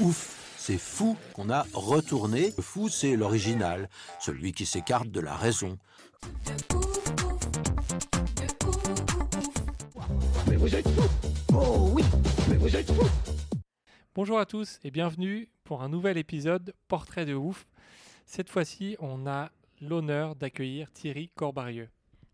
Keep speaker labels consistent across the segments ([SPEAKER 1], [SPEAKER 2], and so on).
[SPEAKER 1] Ouf, c'est fou qu'on a retourné. Le fou, c'est l'original, celui qui s'écarte de la raison.
[SPEAKER 2] Bonjour à tous et bienvenue pour un nouvel épisode Portrait de ouf. Cette fois-ci, on a l'honneur d'accueillir Thierry Corbarieux.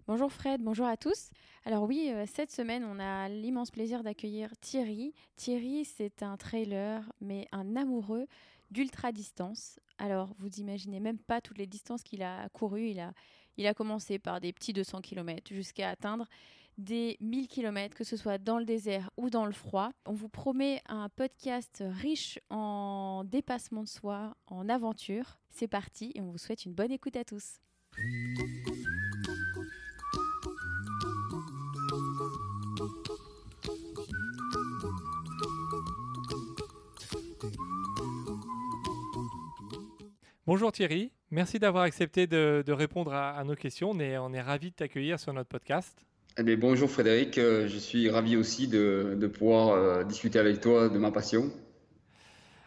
[SPEAKER 3] Bonjour Fred, bonjour à tous. Alors oui, euh, cette semaine, on a l'immense plaisir d'accueillir Thierry. Thierry, c'est un trailer, mais un amoureux d'ultra distance. Alors, vous imaginez même pas toutes les distances qu'il a courues. Il a, il a commencé par des petits 200 km jusqu'à atteindre des 1000 km, que ce soit dans le désert ou dans le froid. On vous promet un podcast riche en dépassement de soi, en aventure. C'est parti et on vous souhaite une bonne écoute à tous.
[SPEAKER 2] Bonjour Thierry, merci d'avoir accepté de, de répondre à, à nos questions. On est, on est ravis de t'accueillir sur notre podcast.
[SPEAKER 4] Eh bien, bonjour Frédéric, Euh, je suis ravi aussi de, de pouvoir euh, discuter avec toi de ma passion.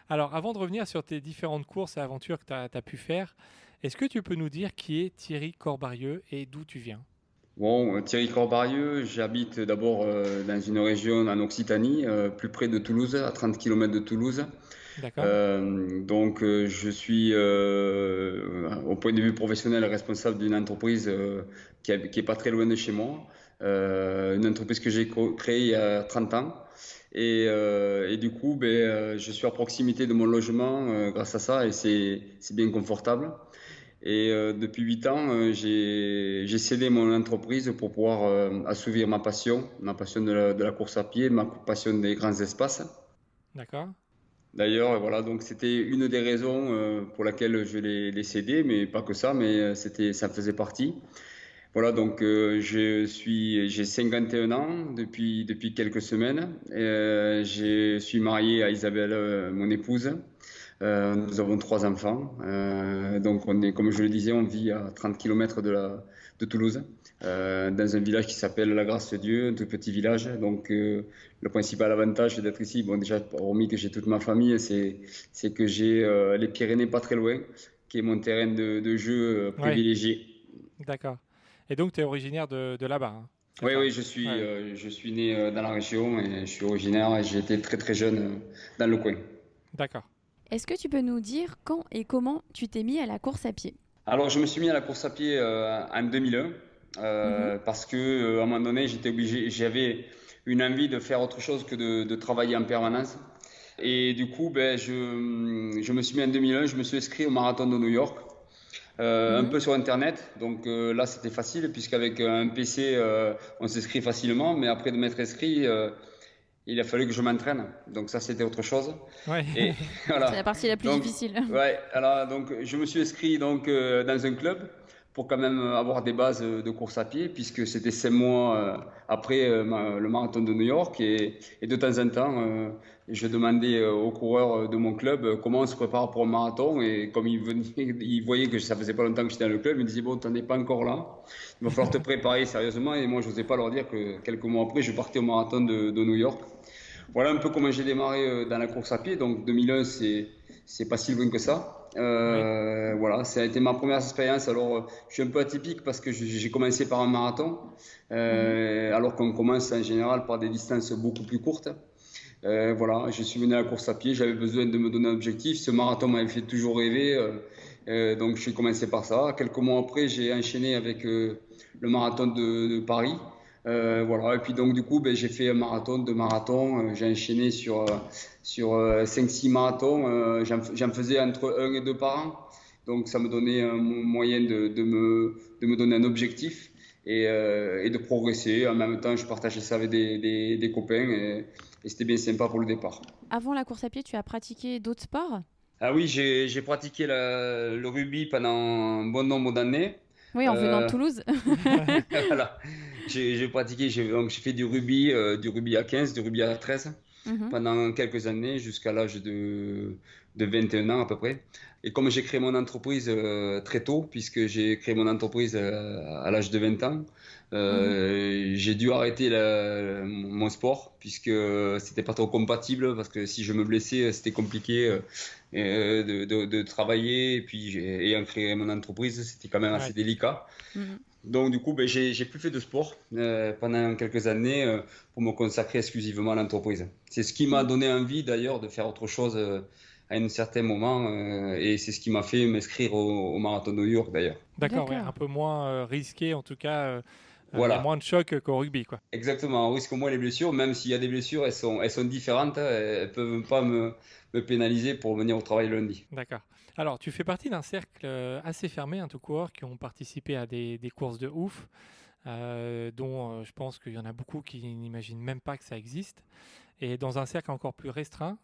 [SPEAKER 2] Alors, avant de revenir sur tes différentes courses et aventures que tu as, pu faire, est-ce que tu peux nous dire qui est Thierry Corbarieux et d'où tu viens?
[SPEAKER 4] Bon, euh, Thierry Corbarieux, j'habite d'abord dans une région en Occitanie, plus près de Toulouse, à 30 km de Toulouse. Euh, donc, euh, je suis, euh, au point de vue professionnel, responsable d'une entreprise euh, qui, est, qui est pas très loin de chez moi. Une entreprise que j'ai créée il y a 30 ans. Et, euh, et du coup, ben, euh, je suis à proximité de mon logement euh, grâce à ça et c'est bien confortable. Et depuis 8 ans, j'ai cédé mon entreprise pour pouvoir assouvir ma passion, ma passion de la, de la course à pied, ma passion des grands espaces.
[SPEAKER 2] D'accord
[SPEAKER 4] D'ailleurs, voilà, donc c'était une des raisons euh, pour laquelle je l'ai cédé, mais pas que ça, mais euh, c'était, ça faisait partie. Voilà, donc euh, je suis, j'ai 51 ans depuis depuis quelques semaines. Euh, je suis marié à Isabelle, euh, mon épouse. Euh, nous avons trois enfants. Euh, donc on est, comme je le disais, on vit à 30 km de Toulouse, euh, dans un village qui s'appelle La Grâce-Dieu, un tout petit village. Donc euh, le principal avantage d'être ici, bon déjà, hormis que j'ai toute ma famille, c'est que j'ai euh, les Pyrénées pas très loin, qui est mon terrain de, de jeu euh,
[SPEAKER 2] Ouais.
[SPEAKER 4] privilégié.
[SPEAKER 2] D'accord. Et donc, tu es originaire de, de là-bas hein
[SPEAKER 4] Oui, oui, je suis,
[SPEAKER 2] Ouais.
[SPEAKER 4] euh, je suis né euh, dans la région et je suis originaire et j'ai été très très jeune euh, dans le coin.
[SPEAKER 2] D'accord.
[SPEAKER 3] Est-ce que tu peux nous dire quand et comment tu t'es mis à la course à pied?
[SPEAKER 4] Alors, je me suis mis à la course à pied euh, en 2001 euh, parce que euh, à un moment donné, j'étais obligé, j'avais une envie de faire autre chose que de, de travailler en permanence. Et du coup, ben, je, je me suis mis en 2001, je me suis inscrit au marathon de New York. Euh, Un peu sur internet, donc euh, là c'était facile puisqu'avec un PC euh, on s'inscrit facilement, mais après de m'être inscrit, euh, il a fallu que je m'entraîne, donc ça c'était autre chose.
[SPEAKER 2] Ouais.
[SPEAKER 4] Et voilà.
[SPEAKER 3] C'est la partie la plus
[SPEAKER 4] Donc,
[SPEAKER 3] difficile.
[SPEAKER 4] Ouais, alors donc je me suis inscrit donc euh, dans un club pour quand même avoir des bases euh, de course à pied puisque c'était cinq mois euh, après euh, le marathon de New York et, de temps en temps euh, je demandais euh, aux coureurs de mon club euh, comment on se prépare pour un marathon et comme ils venaient, ils voyaient que ça faisait pas longtemps que j'étais dans le club, ils me disaient bon t'en es pas encore là, il va falloir te préparer sérieusement et moi je n'osais pas leur dire que quelques mois après je partais au marathon de, de New York. Voilà un peu comment j'ai démarré euh, dans la course à pied. Donc 2001, c'est c'est pas si loin que ça. Euh, Voilà, ça a été ma première expérience. Alors, euh, je suis un peu atypique parce que j'ai commencé par un marathon, euh, alors qu'on commence en général par des distances beaucoup plus courtes. Voilà, je suis venu à la course à pied. J'avais besoin de me donner un objectif. Ce marathon m'avait fait toujours rêver. donc, j'ai commencé par ça. Quelques mois après, j'ai enchaîné avec le marathon de Paris. Euh, voilà, et puis donc du coup, ben, j'ai fait un marathon, deux marathons, euh, j'ai enchaîné sur, euh, sur euh, 5-6 marathons, j'en faisais entre 1 et 2 par an, donc ça me donnait un mo- moyen de, de, me, de me donner un objectif et, euh, et de progresser. En même temps, je partageais ça avec des, des, des copains et, et c'était bien sympa pour le départ.
[SPEAKER 3] Avant la course à pied, tu as pratiqué d'autres sports?
[SPEAKER 4] Ah oui, j'ai pratiqué le rugby pendant un bon nombre d'années.
[SPEAKER 3] Oui, en venant de euh, Toulouse.
[SPEAKER 4] voilà. J'ai pratiqué, j'ai fait du rugby, euh, du rugby à 15, du rugby à 13 mhm. pendant quelques années jusqu'à l'âge de, de 21 ans à peu près. Et comme j'ai créé mon entreprise euh, très tôt, puisque j'ai créé mon entreprise à l'âge de 20 ans, euh, j'ai dû arrêter mon sport puisque c'était pas trop compatible parce que si je me blessais c'était compliqué euh, de, travailler et puis ayant créé mon entreprise c'était quand même assez délicat mhm. donc du coup ben, j'ai plus fait de sport euh, pendant quelques années pour me consacrer exclusivement à l'entreprise c'est ce qui m'a mhm. donné envie d'ailleurs de faire autre chose à un certain moment et c'est ce qui m'a fait m'inscrire au, marathon de New York d'ailleurs
[SPEAKER 2] d'accord un peu moins risqué en tout cas voilà. Il y a moins de choc qu'au rugby. Quoi.
[SPEAKER 4] Exactement, on risque moins les blessures, même s'il y a des blessures, elles sont, elles sont différentes, elles ne peuvent pas me, me, pénaliser pour venir au travail lundi.
[SPEAKER 2] D'accord. Alors, tu fais partie d'un cercle euh, assez fermé, un tout coureur, qui ont participé à des, des courses de ouf, euh, dont euh, je pense qu'il y en a beaucoup qui n'imaginent même pas que ça existe, et dans un cercle encore plus restreint,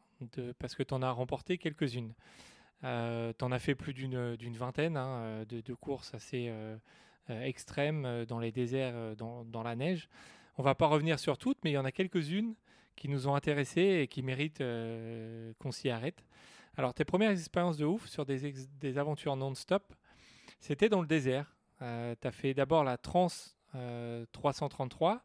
[SPEAKER 2] parce que tu en as remporté quelques-unes. tu en as fait plus d'une vingtaine hein, de, de, courses assez euh, extrêmes euh, dans les déserts, euh, dans, la neige. On va pas revenir sur toutes, mais il y en a quelques-unes qui nous ont intéressés et qui méritent qu'on s'y arrête. Alors, tes premières expériences de ouf sur des, des aventures non-stop, c'était dans le désert. tu as fait d'abord la Trans 333,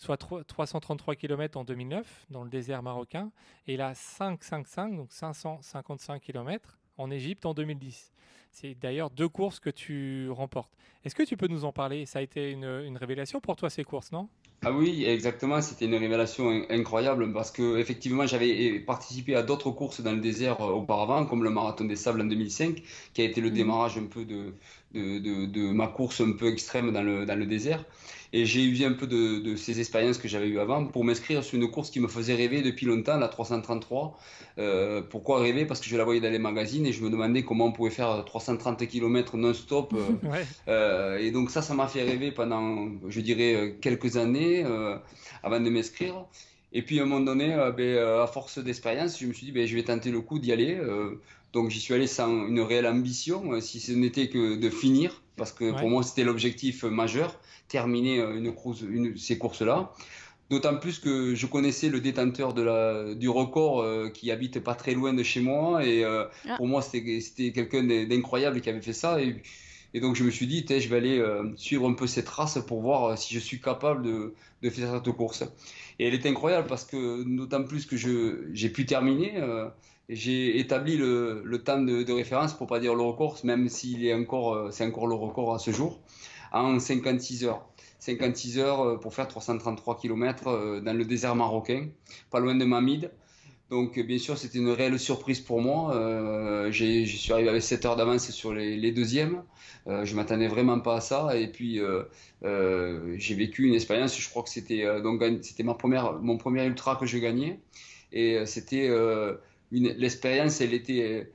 [SPEAKER 2] soit 333 km en 2009 dans le désert marocain, et la 555, donc 555 km en Égypte en 2010. C'est d'ailleurs deux courses que tu remportes. Est-ce que tu peux nous en parler? Ça a été une, révélation pour toi ces courses, non?
[SPEAKER 4] Ah oui, exactement. C'était une révélation incroyable parce que effectivement, j'avais participé à d'autres courses dans le désert euh, auparavant, comme le marathon des sables en 2005, qui a été le mmh. démarrage un peu de, de, ma course un peu extrême dans le, dans le désert. Et j'ai eu un peu de, ces expériences que j'avais eues avant pour m'inscrire sur une course qui me faisait rêver depuis longtemps, la 333. Euh, pourquoi rêver? Parce que je la voyais dans les magazines et je me demandais comment on pouvait faire 330 km non-stop. Euh, euh, et donc ça, ça m'a fait rêver pendant, je dirais, quelques années avant de m'inscrire. Et puis à un moment donné, ben, à force d'expérience, je me suis dit, ben, je vais tenter le coup d'y aller. Donc j'y suis allé sans une réelle ambition, si ce n'était que de finir, parce que pour moi c'était l'objectif majeur terminer euh, une course, une, ces courses-là. D'autant plus que je connaissais le détenteur de la, du record euh, qui habite pas très loin de chez moi. Et euh, ah. pour moi, c'était quelqu'un d'incroyable qui avait fait ça. Et, et, donc, je me suis dit, je vais aller suivre un peu cette trace pour voir si je suis capable de, de, faire cette course. Et elle est incroyable parce que, d'autant plus que j'ai pu terminer, j'ai établi le, temps de, référence, pour pas dire le record, même s'il est encore, c'est encore le record à ce jour en 56 heures. 56 heures euh, pour faire 333 km euh, dans le désert marocain, pas loin de Mamid. Donc bien sûr c'était une réelle surprise pour moi. Euh, je suis arrivé avec 7 heures d'avance sur les, deuxièmes. Euh, je m'attendais vraiment pas à ça. Et puis j'ai vécu une expérience. Je crois que c'était donc c'était ma première mon premier ultra que je gagnais. Et c'était l'expérience. Elle était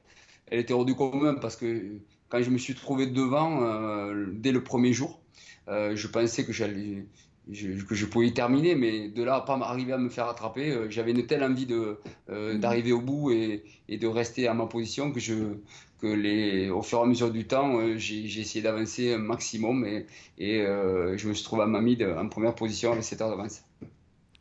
[SPEAKER 4] elle était hors du commun parce que quand je me suis trouvé devant euh, dès le premier jour, euh, je pensais que j'allais que je pouvais y terminer, mais de là à pas arriver à me faire attraper, euh, j'avais une telle envie de mhm. d'arriver au bout et, et, de rester à ma position que je que les au fur et à mesure du temps, j'ai essayé d'avancer un maximum et, et je me suis trouvé à Mamide en première position avec 7 heures d'avance.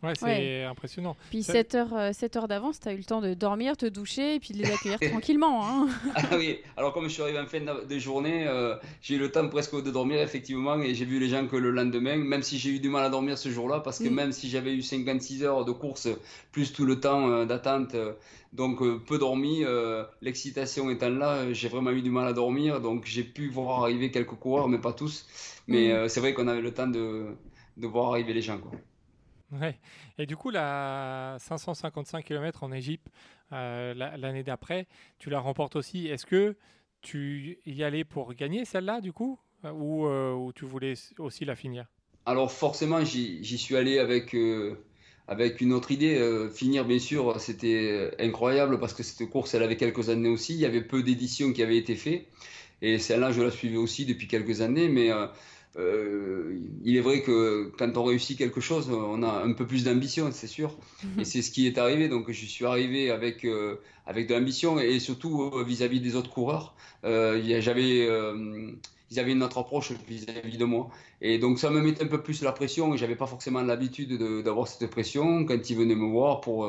[SPEAKER 2] Ouais, c'est impressionnant.
[SPEAKER 3] Puis 7 heures, 7 euh, heures d'avance, tu as eu le temps de dormir, te doucher et puis de les accueillir tranquillement. Hein.
[SPEAKER 4] Ah oui, alors comme je suis arrivé en fin de journée, euh, j'ai eu le temps presque de dormir effectivement et j'ai vu les gens que le lendemain, même si j'ai eu du mal à dormir ce jour-là, parce que même si j'avais eu 56 heures de course, plus tout le temps euh, d'attente, donc peu dormi, l'excitation étant là, j'ai vraiment eu du mal à dormir, donc j'ai pu voir arriver quelques coureurs, mais pas tous. Mais c'est vrai qu'on avait le temps de, de voir arriver les gens. Quoi.
[SPEAKER 2] Et du coup, la 555 km en Égypte euh, l'année d'après, tu la remportes aussi. Est-ce que tu y allais pour gagner celle-là, du coup, ou, euh, ou, tu voulais aussi la finir?
[SPEAKER 4] Alors forcément, j'y suis allé avec, euh, avec une autre idée. finir, bien sûr, c'était incroyable parce que cette course, elle avait quelques années aussi. Il y avait peu d'éditions qui avaient été faites. Et celle-là, je la suivais aussi depuis quelques années. Mais euh, il est vrai que quand on réussit quelque chose, on a un peu plus d'ambition, c'est sûr. Mhm. Et c'est ce qui est arrivé. Donc, je suis arrivé avec, euh, avec de l'ambition et surtout euh, vis-à-vis des autres coureurs. j'avais, ils avaient une autre approche vis-à-vis de moi. Et donc, ça me mettait un peu plus la pression. J'avais pas forcément l'habitude d'avoir cette pression quand ils venaient me voir pour,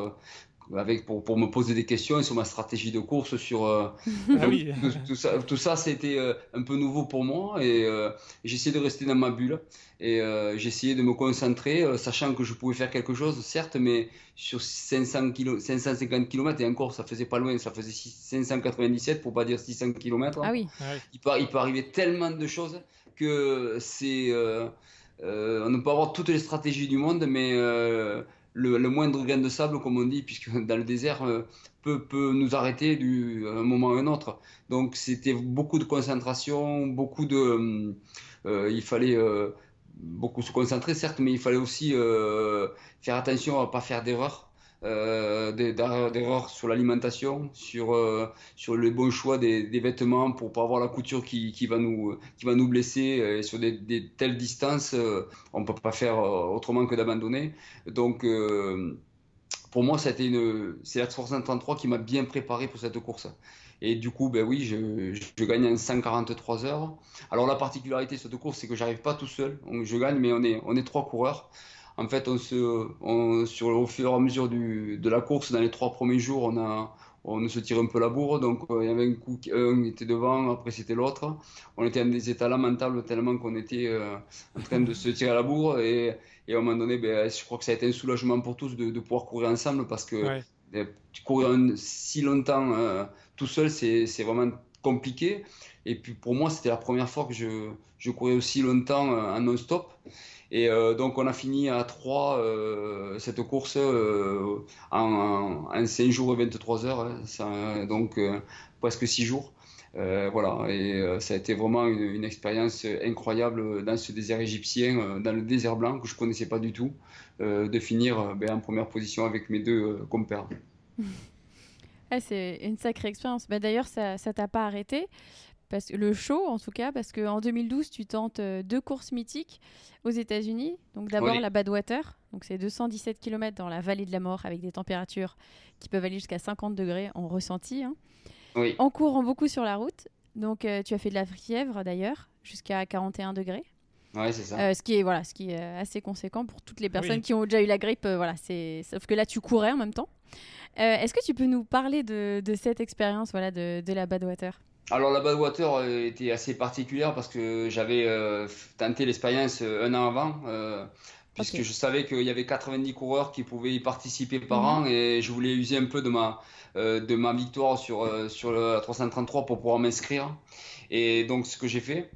[SPEAKER 4] avec pour, pour, me poser des questions sur ma stratégie de course, sur euh, ah oui. tout, ça, tout ça c'était euh, un peu nouveau pour moi et euh, j'essayais de rester dans ma bulle et j'essayais de me concentrer, sachant que je pouvais faire quelque chose, certes, mais sur 500 kilo, 550 km et encore, ça faisait pas loin, ça faisait 597 pour pas dire 600 km.
[SPEAKER 3] Ah oui.
[SPEAKER 4] Il, peut, il peut arriver tellement de choses que c'est on ne peut avoir toutes les stratégies du monde, mais le, moindre grain de sable, comme on dit, puisque dans le désert, euh, peut, nous arrêter du, un moment à un autre. Donc c'était beaucoup de concentration, beaucoup de... Euh, euh, il fallait beaucoup se concentrer, certes, mais il fallait aussi faire attention à ne pas faire d'erreurs. Euh, d'erreurs sur l'alimentation, sur, euh, sur le bon choix des, vêtements pour pas avoir la couture qui, qui, va, nous, qui va nous blesser. Et sur des, telles distances, euh, on ne peut pas faire autrement que d'abandonner. Donc, pour moi, c'est l'Air 333 qui m'a bien préparé pour cette course. Et du coup, ben oui, je, je, gagne en 143 heures. Alors la particularité de cette course, c'est que j'arrive pas tout seul. Je gagne, mais on est, on est trois coureurs en fait, on se, sur, au fur et à mesure du, de la course, dans les trois premiers jours, on, a, on se tire un peu la bourre. Donc, euh, il y avait un coup, un était devant, après c'était l'autre. On était dans des états lamentables tellement qu'on était euh, en train de se tirer la bourre. Et, et, à un moment donné, ben, je crois que ça a été un soulagement pour tous de, de pouvoir courir ensemble parce que ben, courir si longtemps euh, tout seul, c'est vraiment compliqué. Et puis pour moi, c'était la première fois que je, je courais aussi longtemps en non-stop. Et euh, donc on a fini à 3 euh, cette course euh, en, en, 5 jours et 23 heures, hein, donc presque 6 jours. voilà, et ça a été vraiment une, expérience incroyable dans ce désert égyptien, dans le désert blanc que je connaissais pas du tout, de finir ben, en première position avec mes deux compères.
[SPEAKER 3] Ah, c'est une sacrée expérience. Bah, D'ailleurs, ça ne t'a pas arrêté parce que le show en tout cas, parce qu'en 2012, tu tentes euh, deux courses mythiques aux États-Unis. Donc d'abord la Badwater, donc c'est 217 km dans la vallée de la mort avec des températures qui peuvent aller jusqu'à 50 degrés en ressenti. Hein. En courant beaucoup sur la route. Donc euh, tu as fait de la fièvre d'ailleurs jusqu'à 41 degrés.
[SPEAKER 4] Ouais, c'est ça.
[SPEAKER 3] Euh, ce qui est voilà, ce qui est assez conséquent pour toutes les personnes qui ont déjà eu la grippe. voilà, c'est sauf que là tu courais en même temps. Est-ce que tu peux nous parler de, de cette expérience voilà de, de la Badwater?
[SPEAKER 4] Alors la Badwater euh, était assez particulière parce que j'avais euh, tenté l'expérience euh, un an avant, puisque je savais qu'il y avait 90 coureurs qui pouvaient y participer par mhm. an et je voulais user un peu de ma, de ma victoire sur, sur le 333 pour pouvoir m'inscrire. Et donc ce que j'ai fait.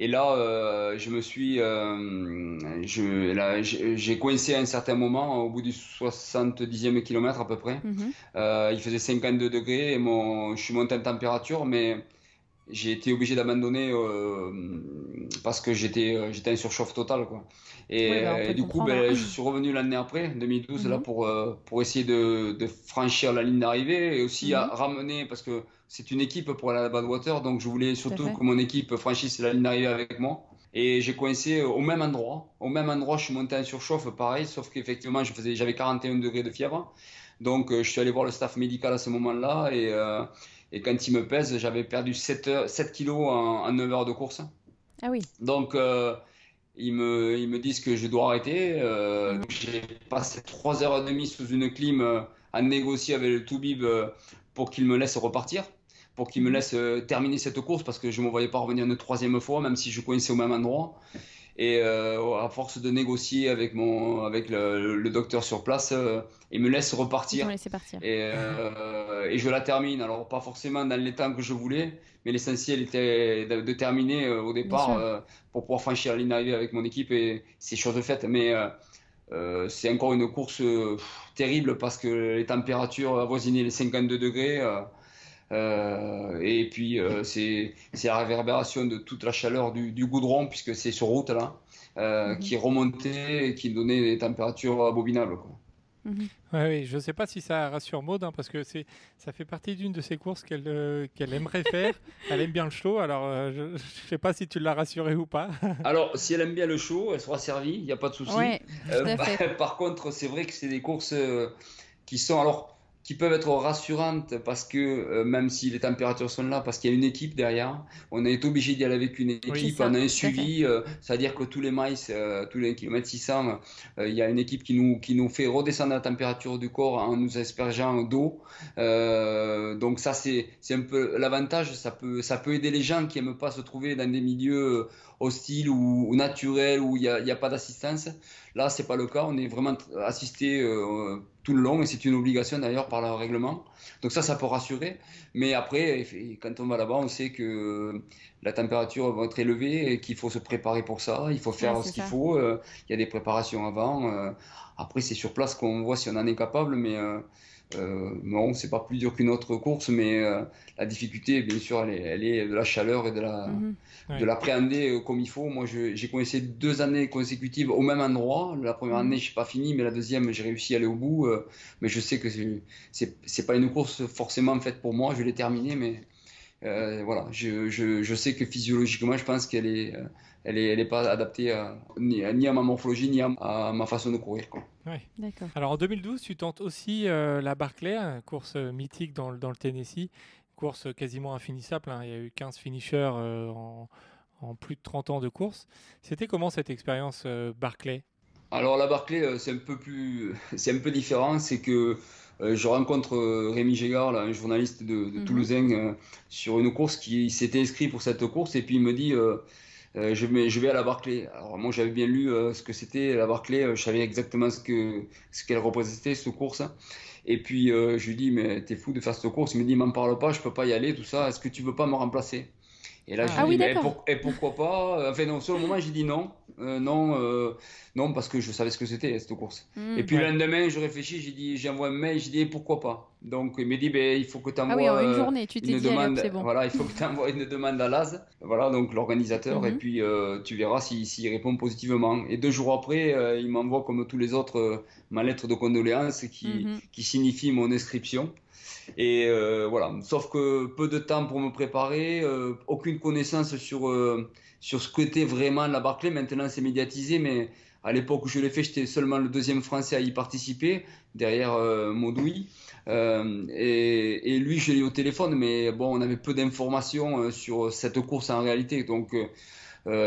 [SPEAKER 4] Et là, euh, je me suis, euh, j'ai coincé à un certain moment, au bout du 70e kilomètre à peu près. Mhm. Euh, il faisait 52 degrés et mon, je suis monté en température, mais j'ai été obligé d'abandonner parce que j'étais, j'étais en surchauffe total, quoi. Et, bah, du coup, ben, je suis revenu l'année après, 2012, là, mhm. pour, pour essayer de, de franchir la ligne d'arrivée et aussi à mhm. ramener, parce que c'est une équipe pour la Badwater, donc je voulais surtout que mon équipe franchisse la ligne d'arrivée avec moi. Et j'ai coincé au même endroit. Au même endroit, je suis monté en surchauffe, pareil, sauf qu'effectivement, j'avais 41 degrés de fièvre. Donc, euh, je suis allé voir le staff médical à ce moment-là. Et, euh, et, quand il me pèse, j'avais perdu 7, 7 kilos en, 9 heures de course.
[SPEAKER 3] Ah oui.
[SPEAKER 4] Donc, euh, ils, me, ils me disent que je dois arrêter. Mhm. J'ai passé 3 heures et demie sous une clim à négocier avec le Toubib pour qu'il me laisse repartir pour qu'il me laisse euh, terminer cette course parce que je ne me voyais pas revenir une troisième fois, même si je coinçais au même endroit. Et euh, à force de négocier avec, mon, avec le, docteur sur place, euh, il me laisse repartir.
[SPEAKER 3] partir.
[SPEAKER 4] Et, et, je la termine. Alors, pas forcément dans les temps que je voulais, mais l'essentiel était de, terminer au départ pour pouvoir franchir la ligne d'arrivée avec mon équipe. Et c'est chose faite. Mais c'est encore une course terrible parce que les températures avoisinaient les 52 degrés. Euh, et puis euh, c'est la réverbération de toute la chaleur du, goudron, puisque c'est sur route là, euh, mhm. qui remontait et qui donnait des températures abominables.
[SPEAKER 2] Mhm. oui, je ne sais pas si ça rassure Maud, hein, parce que c'est, ça fait partie d'une de ces courses qu'elle, euh, qu'elle aimerait faire. elle aime bien le show, alors euh, je ne sais pas si tu l'as rassurée ou pas.
[SPEAKER 4] alors, si elle aime bien le show, elle sera servie, il n'y a pas de souci.
[SPEAKER 3] Euh,
[SPEAKER 4] par contre, c'est vrai que c'est des courses qui sont... Alors, qui peuvent être rassurantes parce que euh, même si les températures sont là, parce qu'il y a une équipe derrière, on est obligé d'y aller avec une équipe, on a un suivi, euh, c'est-à-dire que tous les miles, euh, tous les kilomètres 600, il y a une équipe qui nous, qui nous fait redescendre la température du corps en nous aspergeant d'eau. donc ça, c'est un peu l'avantage, ça peut, ça peut aider les gens qui n'aiment pas se trouver dans des milieux hostile ou, naturel où il n'y a, a, pas d'assistance. Là, c'est pas le cas. On est vraiment assisté euh, tout le long et c'est une obligation d'ailleurs par le règlement. Donc ça, ça peut rassurer. Mais après, quand on va là-bas, on sait que la température va être élevée et qu'il faut se préparer pour ça. Il faut faire ce qu'il faut. Euh, il y a des préparations avant. Euh. après, c'est sur place qu'on voit si on en est capable, mais non, c'est pas plus dur qu'une autre course, mais euh, la difficulté, bien sûr, elle est, de la chaleur et de la mhm. de l'appréhender euh, comme il faut. Moi, j'ai commencé deux années consécutives au même endroit. La première mhm. année, je n'ai pas fini, mais la deuxième, j'ai réussi à aller au bout. mais je sais que c'est pas une course forcément faite pour moi. Je l'ai terminée, mais voilà, je, je, je, sais que physiologiquement, je pense qu'elle est elle n'est elle est pas adaptée à, ni, à, ma morphologie ni à, ma façon de courir. Quoi.
[SPEAKER 2] D'accord. Alors en 2012, tu tentes aussi euh, la Barclay, une course euh, mythique dans, dans, le Tennessee, course quasiment infinissable. Hein. Il y a eu 15 finishers euh, en, en, plus de 30 ans de course. C'était comment cette expérience Barclay
[SPEAKER 4] Alors la Barclay, c'est un peu plus, c'est un peu différent. C'est que je rencontre Rémi Gégard, un journaliste de, de mhm. Toulousain, sur une course qui s'était inscrit pour cette course et puis il me dit euh, je, vais, je vais à la Barclay. Alors moi j'avais bien lu euh, ce que c'était la Barclay, euh, je savais exactement ce que ce qu'elle représentait cette course. Et puis je lui dis mais t'es fou de faire cette course. Il me dit m'en parle pas, je peux pas y aller tout ça. Est-ce que tu veux pas me remplacer? Et là,
[SPEAKER 3] ah,
[SPEAKER 4] je
[SPEAKER 3] dis,
[SPEAKER 4] et pourquoi pas? Enfin, non, sur le moment, j'ai dit non. Euh, non, euh, non, parce que je savais ce que c'était, cette course. Hmm. et puis le lendemain, je réfléchis, j'ai dit, j'ai envoyé un mail, j'ai dit, pourquoi pas? Donc, il m'a dit, ben, il faut que tu envoies.
[SPEAKER 3] Ah oui, en une journée, tu t'es dit,
[SPEAKER 4] demande,
[SPEAKER 3] bon.
[SPEAKER 4] Voilà, il faut que tu envoies une demande à Laz, voilà, donc l'organisateur, et mhm. puis euh, tu verras s'il si, répond positivement. Et deux jours après, il m'envoie, comme tous les autres, ma lettre de condoléances qui, mhm. qui signifie mon inscription. Et euh, voilà, sauf que peu de temps pour me préparer, euh, aucune connaissance sur, euh, sur ce qu'était vraiment la Barclay. Maintenant, c'est médiatisé, mais à l'époque où je l'ai fait, j'étais seulement le deuxième Français à y participer, derrière Maudoui. Et, et, lui, je l'ai eu au téléphone, mais bon, on avait peu d'informations sur cette course en réalité. Donc,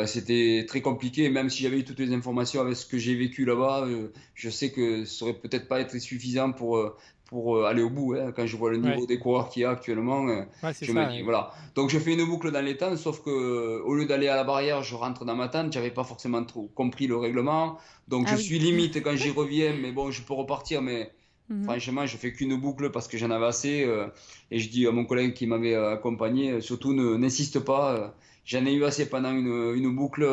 [SPEAKER 4] c'était très compliqué. Même si j'avais eu toutes les informations avec ce que j'ai vécu là-bas, je sais que ce serait peut-être pas être suffisant pour, pour euh, aller au bout. Hein. Quand je vois le niveau des coureurs qu'il y a actuellement, euh, je me dis, voilà. Donc je fais une boucle dans les temps, sauf que euh, au lieu d'aller à la barrière, je rentre dans ma tente. J'avais pas forcément trop compris le règlement, donc ah je suis limite quand j'y reviens. Mais bon, je peux repartir, mais mhm. Franchement, je fais qu'une boucle parce que j'en avais assez. et je dis à mon collègue qui m'avait accompagné, surtout n'insiste pas. J'en ai eu assez pendant une, une boucle.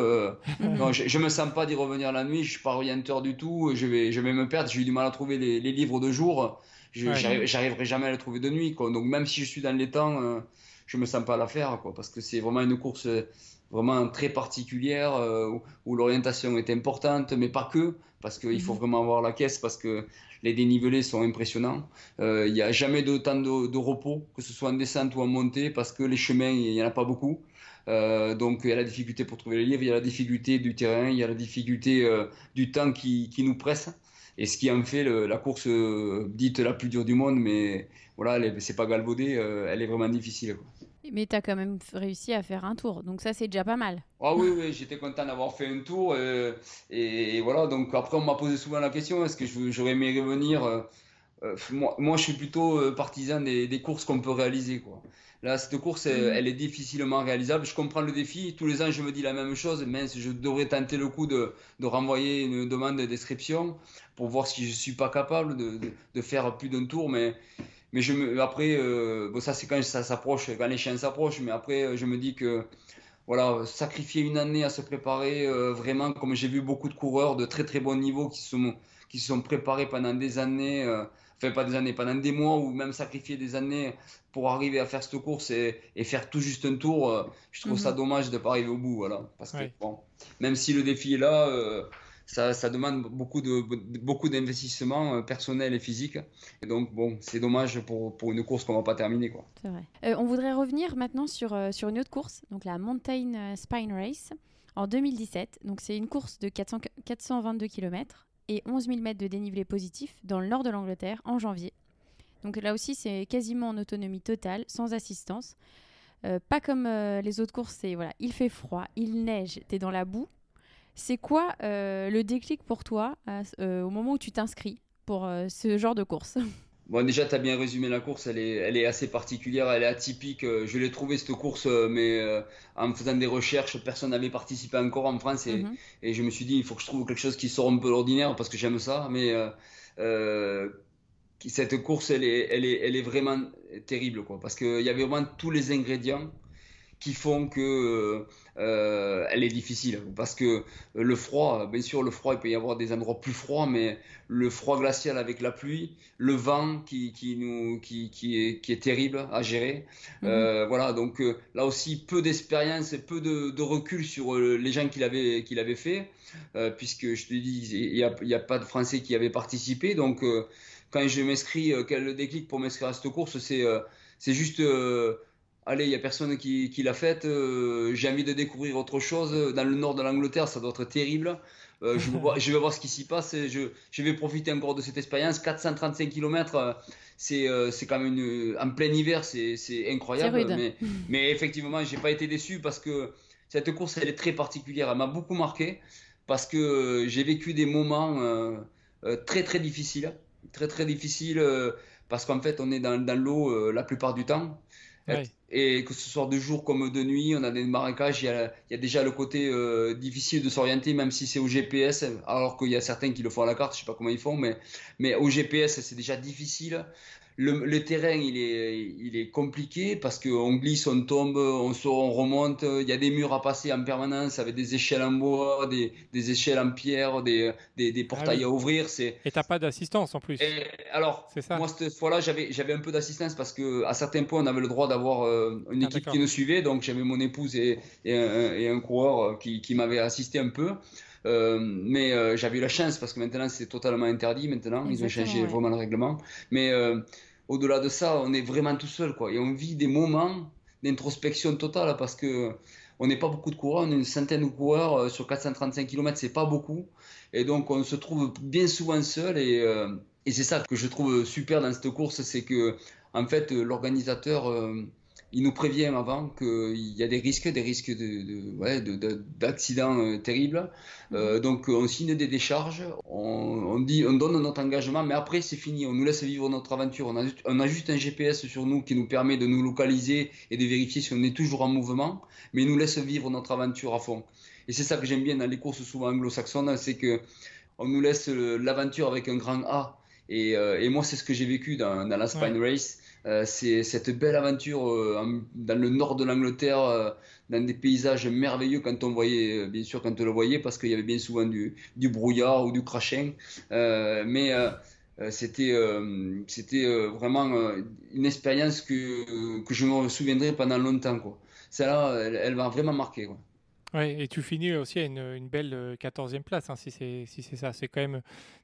[SPEAKER 4] non, je, ne me sens pas d'y revenir la nuit. Je suis pas orienteur du tout. Je vais, je vais me perdre. J'ai eu du mal à trouver les, les livres de jour j'arriverai jamais à le trouver de nuit. Quoi. Donc même si je suis dans les temps, euh, je me sens pas à la faire, quoi, parce que c'est vraiment une course euh, vraiment très particulière euh, où, l'orientation est importante, mais pas que, parce qu'il faut mhm. vraiment avoir la caisse, parce que les dénivelés sont impressionnants. Il n'y a jamais de temps de, repos, que ce soit en descente ou en montée, parce que les chemins, il n'y en a pas beaucoup. donc il y a la difficulté pour trouver les livres, il y a la difficulté du terrain, il y a la difficulté du temps qui, qui, nous presse et ce qui en fait la course euh, dite la plus dure du monde, mais voilà, c'est pas galvaudé, euh, elle est vraiment difficile.
[SPEAKER 3] Mais tu as quand même réussi à faire un tour, donc ça c'est déjà pas mal.
[SPEAKER 4] Ah oui, oui j'étais content d'avoir fait un tour. Euh, et, voilà, donc après on m'a posé souvent la question, est-ce que j'aurais aimé revenir moi, moi, je suis plutôt partisan des, des courses qu'on peut réaliser. Quoi. Là, cette course, mm. elle, est difficilement réalisable. Je comprends le défi. Tous les ans, je me dis la même chose. Mais je devrais tenter le coup de, de renvoyer une demande de description pour voir si je suis pas capable de, de, faire plus d'un tour. Mais, mais je me, après, euh, bon, ça, c'est quand ça s'approche, quand les chiens s'approchent. Mais après, je me dis que voilà, sacrifier une année à se préparer, euh, vraiment, comme j'ai vu beaucoup de coureurs de très très bon niveau qui, sont, qui se sont préparés pendant des années. Euh, enfin pas des années, pendant des mois ou même sacrifier des années pour arriver à faire cette course et, faire tout juste un tour, euh, je trouve ça mhm. dommage de ne pas arriver au bout. Voilà. Parce que, bon, même si le défi est là, euh, ça, ça, demande beaucoup de beaucoup d'investissements personnels et physiques. Et donc bon, c'est dommage pour, pour, une course qu'on va pas terminer quoi.
[SPEAKER 3] C'est vrai. on voudrait revenir maintenant sur sur une autre course, donc la Mountain Spine Race en 2017. Donc c'est une course de 400, 422 km et 11 000 mètres de dénivelé positif dans le nord de l'Angleterre en janvier. Donc là aussi, c'est quasiment en autonomie totale, sans assistance. Euh, pas comme euh, les autres courses, c'est voilà, il fait froid, il neige, tu es dans la boue. C'est quoi euh, le déclic pour toi au moment où tu t'inscris pour ce genre de course?
[SPEAKER 4] Bon, déjà, tu as bien résumé la course, elle est, elle est assez particulière, elle est atypique. Je l'ai trouvée cette course, mais en faisant des recherches, personne n'avait participé encore en France et, mhm. et, je me suis dit, il faut que je trouve quelque chose qui sort un peu l'ordinaire parce que j'aime ça. Mais cette course, elle est, elle est, elle est vraiment terrible, quoi, parce qu'il y avait vraiment tous les ingrédients qui font que euh, elle est difficile. Parce que le froid, bien sûr, le froid, il peut y avoir des endroits plus froids, mais le froid glacial avec la pluie, le vent qui, qui nous, qui, qui, est, qui est terrible à gérer. Mhm. Euh, voilà, donc euh, là aussi, peu d'expérience, peu de, de, recul sur les gens qui l'avaient, qui l'avaient fait, puisque je te dis, il n'y a, y a, pas de Français qui avaient participé, donc quand je m'inscris, euh, quel déclic pour m'inscrire à cette course, c'est euh, c'est juste euh, allez, il n'y a personne qui, qui l'a faite, j'ai envie de découvrir autre chose. Dans le nord de l'Angleterre, ça doit être terrible. je, vais voir, je, vais voir, ce qui s'y passe. je, je, vais profiter encore de cette expérience. 435 km, c'est quand même une, en plein hiver, c'est incroyable. Mais, mais, effectivement, j'ai pas été déçu parce que cette course, elle est très particulière. Elle m'a beaucoup marqué parce que j'ai vécu des moments très très difficiles très très difficile euh, parce qu'en fait on est dans, dans l'eau euh, la plupart du temps. Et que ce soit de jour comme de nuit, on a des marécages, il y a, déjà le côté euh, difficile de s'orienter, même si c'est au GPS, alors qu'il y a certains qui le font à la carte, je sais pas comment ils font, mais, mais au GPS c'est déjà difficile le, terrain, il est, il est compliqué parce qu'on glisse, on tombe, on sort, on remonte. Il y a des murs à passer en permanence avec des échelles en bois, des, des échelles en pierre, des, des, des portails ah à ouvrir. C'est...
[SPEAKER 2] Et t'as pas d'assistance en plus.
[SPEAKER 4] alors, ça. moi, cette fois-là, j'avais, j'avais un peu d'assistance parce qu'à certains points, on avait le droit d'avoir euh, une ah, équipe qui nous suivait. Donc, j'avais mon épouse et, et, un, et un, coureur qui, qui m'avait assisté un peu. Euh, mais euh, j'avais eu la chance parce que maintenant c'est totalement interdit. Maintenant, ils ont changé vraiment le règlement. Mais euh, au-delà de ça, on est vraiment tout seul, quoi. Et on vit des moments d'introspection totale parce que on n'est pas beaucoup de coureurs, on est une centaine de coureurs sur 435 km, c'est pas beaucoup. Et donc on se trouve bien souvent seul et, et c'est ça que je trouve super dans cette course, c'est que en fait l'organisateur il nous prévient avant qu'il y a des risques, des risques d'accidents de, de, euh, terribles. Euh, mhm. donc on signe des décharges, on, dit, on donne notre engagement, mais après c'est fini, on nous laisse vivre notre aventure. On a, on a, juste un GPS sur nous qui nous permet de nous localiser et de vérifier si on est toujours en mouvement, mais il nous laisse vivre notre aventure à fond. Et c'est ça que j'aime bien dans les courses souvent anglo-saxonnes, c'est que on nous laisse l'aventure avec un grand A. Et, euh, et moi c'est ce que j'ai vécu dans, dans la Spine Race. Euh, c'est cette belle aventure euh, dans le nord de l'Angleterre, euh, dans des paysages merveilleux quand on voyait, bien sûr quand on le voyait, parce qu'il y avait bien souvent du, brouillard ou du crachin. mais c'était c'était vraiment une expérience que, que je me souviendrai pendant longtemps. Quoi. Celle-là, elle, elle m'a vraiment marqué.
[SPEAKER 2] Ouais, et tu finis aussi à une, belle 14e place, hein, si c'est si ça. C'est quand même.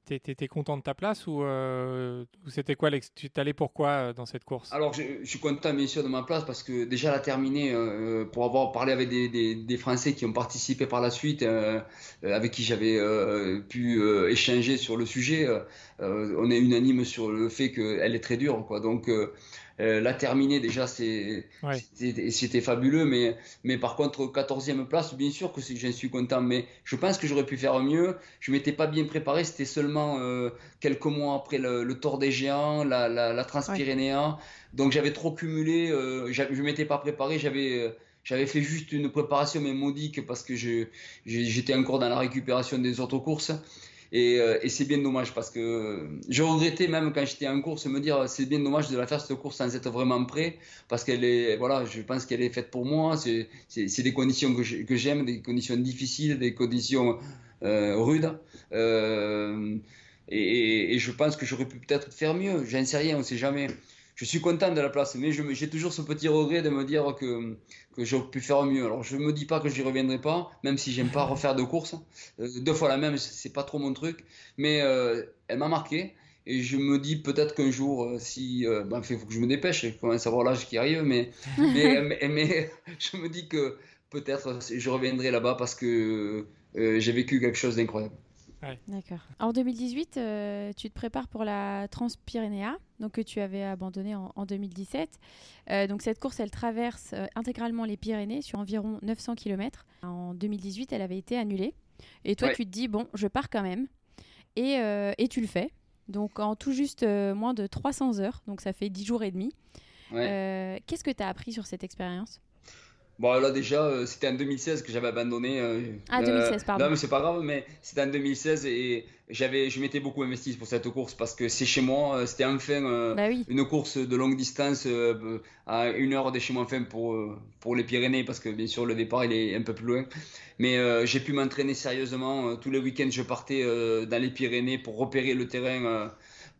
[SPEAKER 2] Tu content de ta place ou, euh, c'était quoi Tu t'allais pourquoi euh, dans cette course?
[SPEAKER 4] Alors, je, suis content, bien sûr, de ma place parce que déjà, la terminer, euh, pour avoir parlé avec des, Français qui ont participé par la suite, avec qui j'avais pu échanger sur le sujet, on est unanime sur le fait qu'elle est très dure. Quoi. Donc, euh, la terminer déjà c'était fabuleux mais mais par contre 14e place bien sûr que j'en suis content mais je pense que j'aurais pu faire mieux. Je m'étais pas bien préparé c'était seulement euh, quelques mois après le, le Tour des Géants la, la, la Transpyrénéen. Donc j'avais trop cumulé euh, je m'étais pas préparé j'avais euh, j'avais fait juste une préparation mais modique parce que j'étais encore dans la récupération des autres courses euh, et, c'est bien dommage parce que je regrettais même quand j'étais en course me dire c'est bien dommage de la faire cette course sans être vraiment prêt. Parce qu'elle est voilà je pense qu'elle est faite pour moi. C'est des conditions que j'aime des conditions difficiles des conditions euh, rudes. Euh, et, et, je pense que j'aurais pu peut-être faire mieux. J'en sais rien on sait jamais je suis content de la place, mais j'ai toujours ce petit regret de me dire que, que j'aurais pu faire mieux. Alors je me dis pas que j'y reviendrai pas, même si j'aime pas refaire de course. Euh, deux fois la même, c'est pas trop mon truc, mais euh, elle m'a marqué. Et je me dis peut-être qu'un jour, euh, si, il ben, faut que je me dépêche, je commence à voir l'âge qui arrive, mais, mais, mais, je me dis que peut-être je reviendrai là-bas parce que j'ai vécu quelque chose d'incroyable.
[SPEAKER 3] D'accord. En 2018, euh, tu te prépares pour la Transpyrénéa, donc que tu avais abandonné en, 2017. Euh, donc cette course, elle traverse euh, intégralement les Pyrénées sur environ 900 km. En 2018, elle avait été annulée. Et toi, tu te dis, bon, je pars quand même. Et, et tu le fais. Donc en tout juste moins de 300 heures, donc ça fait 10 jours et demi. Qu'est-ce que tu as appris sur cette expérience?
[SPEAKER 4] Bon, là déjà, euh, c'était en 2016 que j'avais abandonné.
[SPEAKER 3] Euh, ah, 2016, euh, pardon.
[SPEAKER 4] Non, mais c'est pas grave, mais c'était en 2016 et j'avais, je m'étais beaucoup investi pour cette course parce que c'est chez moi. C'était enfin bah une course de longue distance à une heure de chez moi, enfin pour, pour les Pyrénées parce que bien sûr le départ il est un peu plus loin. Mais j'ai pu m'entraîner sérieusement. tous les week-ends, je partais dans les Pyrénées pour repérer le terrain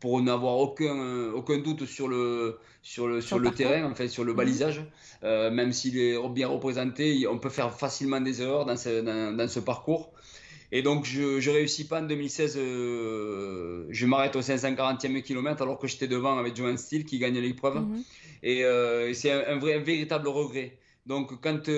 [SPEAKER 4] pour n'avoir aucun, euh, aucun doute sur le, sur le, sur, le, terrain, en fait, sur le mhm. balisage. Euh, même s'il est bien représenté, on peut faire facilement des erreurs dans ce, dans, ce parcours. Et donc, je ne réussis pas en 2016. Euh, je m'arrête au 540e kilomètre alors que j'étais devant avec Johan Steele qui gagne l'épreuve. Mhm. Et, c'est un, vrai, véritable regret. Donc, quand,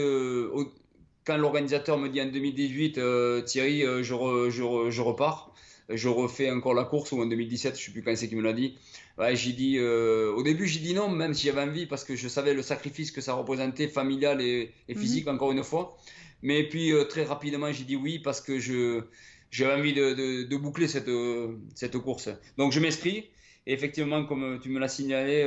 [SPEAKER 4] quand l'organisateur me dit en 2018, Thierry, je, je, je, repars, je refais encore la course ou en 2017, je sais plus quand c'est qui me l'a dit. Ouais, j'ai dit, euh, au début j'ai dit non, même si j'avais envie parce que je savais le sacrifice que ça représentait familial et, mhm. physique encore une fois. Mais puis euh, très rapidement j'ai dit oui parce que je j'avais envie de, de, boucler cette, cette course. Donc je m'inscris. Et effectivement, comme tu me l'as signalé,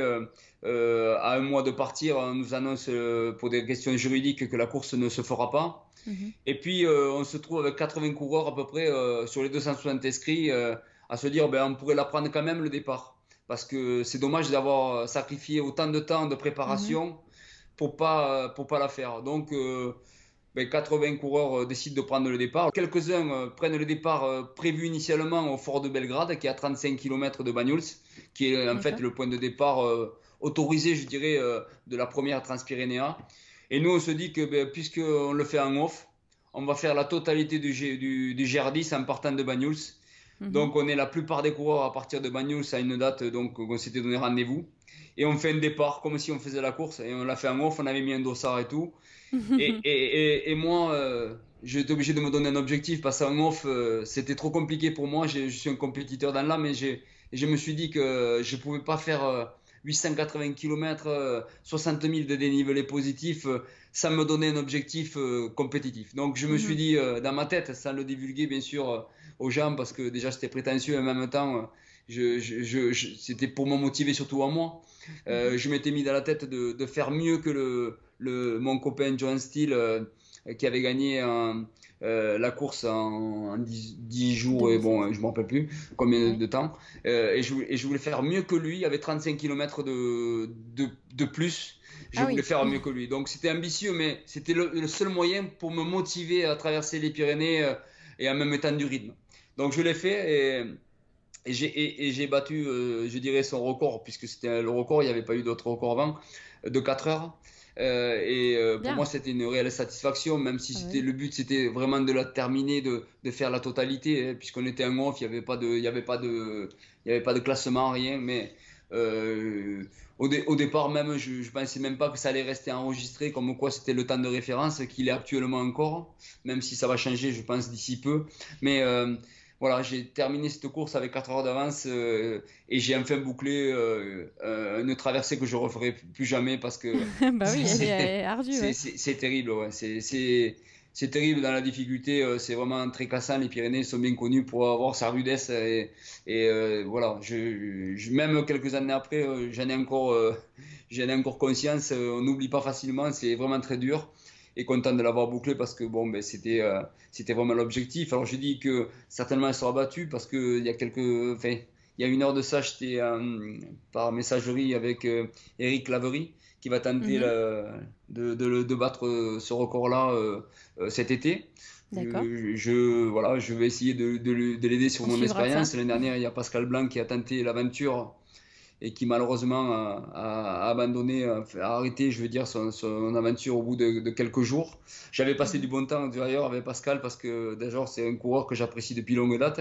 [SPEAKER 4] euh, à un mois de partir, on nous annonce pour des questions juridiques que la course ne se fera pas. Mhm. Et puis, euh, on se trouve avec 80 coureurs à peu près euh, sur les 260 inscrits euh, à se dire ben, on pourrait la prendre quand même le départ. Parce que c'est dommage d'avoir sacrifié autant de temps de préparation mhm. pour pas pour pas la faire. Donc, ben, 80 coureurs décident de prendre le départ. Quelques-uns prennent le départ prévu initialement au fort de Belgrade, qui est à 35 km de Banyuls, qui est en fait le point de départ autorisé, je dirais, de la première Transpyrénéa. Et nous, on se dit que ben, puisqu'on le fait en off, on va faire la totalité du, G, du, du GR10 en partant de Banyuls. Mhm. Donc, on est la plupart des coureurs à partir de Banyuls à une date, donc on s'était donné rendez-vous. Et on fait un départ comme si on faisait la course. Et on l'a fait en off, on avait mis un dossard et tout. et, et, et, moi, euh, j'étais obligé de me donner un objectif parce qu'en off, euh, c'était trop compliqué pour moi. Je, suis un compétiteur dans l'âme, mais je me suis dit que je ne pouvais pas faire. Euh, 880 km, 60 000 de dénivelé positif, euh, ça me donnait un objectif euh, compétitif. Donc je me suis mhm. dit euh, dans ma tête, sans le divulguer bien sûr aux gens, parce que déjà c'était prétentieux et en même temps c'était pour me motiver surtout à moi. Mhm. je m'étais mis dans la tête de, faire mieux que le, mon copain John Steele qui avait gagné un, euh, la course en, 10, jours, et bon, je ne me rappelle plus combien de temps. Euh, et, je, et, je, voulais faire mieux que lui, avec 35 km de, de, de plus. Je ah voulais faire mieux que lui. Donc c'était ambitieux, mais c'était le, seul moyen pour me motiver à traverser les Pyrénées euh, et en même temps du rythme. Donc je l'ai fait et, et j'ai battu, je dirais, son record, puisque c'était le record, il n'y avait pas eu d'autre record avant, de 4 heures. Euh, et euh, pour moi, c'était une réelle satisfaction, même si ah c'était le but, c'était vraiment de la terminer, de, de faire la totalité, hein, puisqu'on était en off, il n'y avait pas de, il y avait pas de, il y avait pas de classement, rien. Mais euh, au, au, départ, même, je, ne pensais même pas que ça allait rester enregistré, comme quoi c'était le temps de référence, qu'il est actuellement encore, même si ça va changer, je pense d'ici peu. Mais voilà, j'ai terminé cette course avec 4 heures d'avance euh, et j'ai enfin bouclé euh, euh, une traversée que je referai plus jamais parce que
[SPEAKER 3] bah oui, c'est ardu.
[SPEAKER 4] C'est terrible, ouais. c'est terrible dans la difficulté. c'est vraiment très cassant. Les Pyrénées sont bien connues pour avoir sa rudesse et, et voilà. Je, même quelques années après, j'en ai encore, j'en ai encore conscience. on n'oublie pas facilement. C'est vraiment très dur et content de l'avoir bouclé parce que bon, ben, c'était euh, c'était vraiment l'objectif. Alors j'ai dit que certainement elle sera battue parce qu'il y a quelques. Enfin, il y a une heure de ça, j'étais euh, par messagerie avec euh, Eric Lavery qui va tenter mhm. de, de, de, battre ce record-là cet été. Je, je, voilà, je vais essayer de, de l'aider sur mon expérience. L'année dernière, il y a Pascal Blanc qui a tenté l'aventure et qui malheureusement a, abandonné, a, arrêté, je veux dire, son, aventure au bout de, quelques jours. J'avais passé du bon temps d'ailleurs avec Pascal parce que déjà c'est un coureur que j'apprécie depuis longue date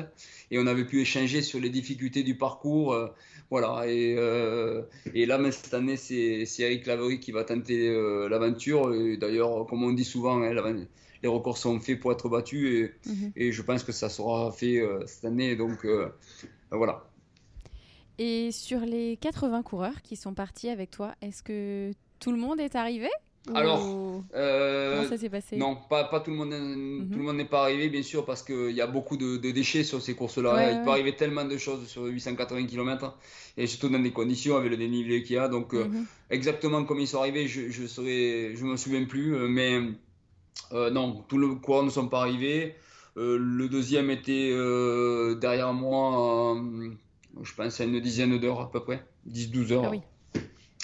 [SPEAKER 4] et on avait pu échanger sur les difficultés du parcours. Euh, voilà, et, euh, et là, cette année, c'est Eric Lavery qui va tenter euh, l'aventure. D'ailleurs, comme on dit souvent, hein, les records sont faits pour être battus et, mhm. et, je pense que ça sera fait cette année. Donc voilà.
[SPEAKER 3] Et sur les 80 coureurs qui sont partis avec toi, est-ce que tout le monde est arrivé
[SPEAKER 4] alors,
[SPEAKER 3] euh, comment ça s'est passé
[SPEAKER 4] Non, pas, pas tout le monde. Mhm. Tout le monde n'est pas arrivé, bien sûr, parce qu'il y a beaucoup de, déchets sur ces courses-là. Il peut arriver tellement de choses sur 880 km, et surtout dans des conditions avec le dénivelé qu'il y a. Donc, euh, mhm. exactement comme ils sont arrivés, je je serais, je me souviens plus, euh, mais non, tous les coureurs ne sont pas arrivés. le deuxième était derrière moi je pense à une dizaine d'heures à peu près, 10-12 heures. Ah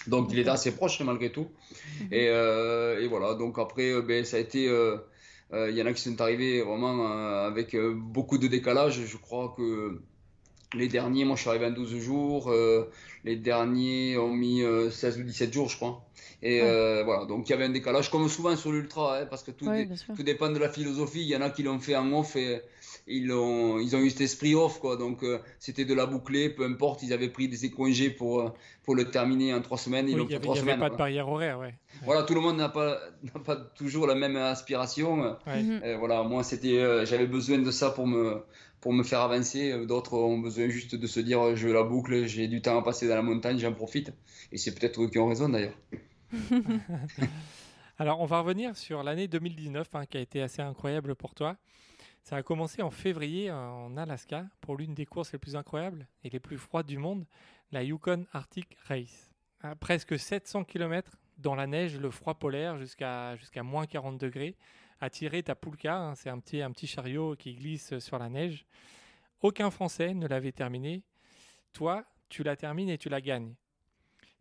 [SPEAKER 4] donc il est assez proche malgré tout. Mhm. Euh, et, voilà, donc après, euh, ben, ça a été. Euh, il y en a qui sont arrivés vraiment avec beaucoup de décalage. Je crois que les derniers, moi je suis arrivé en 12 jours. les derniers ont mis 16 ou 17 jours, je crois. Et voilà, donc il y avait un décalage, comme souvent sur l'ultra, hein, parce que tout, tout, dépend de la philosophie. Il y en a qui l'ont fait en off et ils ont, ils ont eu cet esprit off, quoi. Donc, euh, c'était de la boucler, peu importe. Ils avaient pris des congés pour, euh, pour le terminer en trois semaines.
[SPEAKER 2] il n'y avait, pas de barrière horaire, ouais.
[SPEAKER 4] Voilà, tout le monde n'a pas, pas toujours la même aspiration. Mhm. voilà, moi, c'était, euh, j'avais besoin de ça pour me, pour me faire avancer. D'autres ont besoin juste de se dire, je la boucle, j'ai du temps à passer dans la montagne, j'en profite. Et c'est peut-être eux qui ont raison, d'ailleurs.
[SPEAKER 2] Alors, on va revenir sur l'année 2019, hein, qui a été assez incroyable pour toi. Ça a commencé en février en Alaska pour l'une des courses les plus incroyables et les plus froides du monde, la Yukon Arctic Race. Presque 700 km dans la neige, le froid polaire jusqu'à jusqu'à moins 40 degrés, à tirer ta poulka, hein, c'est un petit, un petit chariot qui glisse sur la neige. Aucun Français ne l'avait terminé. Toi, tu la termines et tu la gagnes.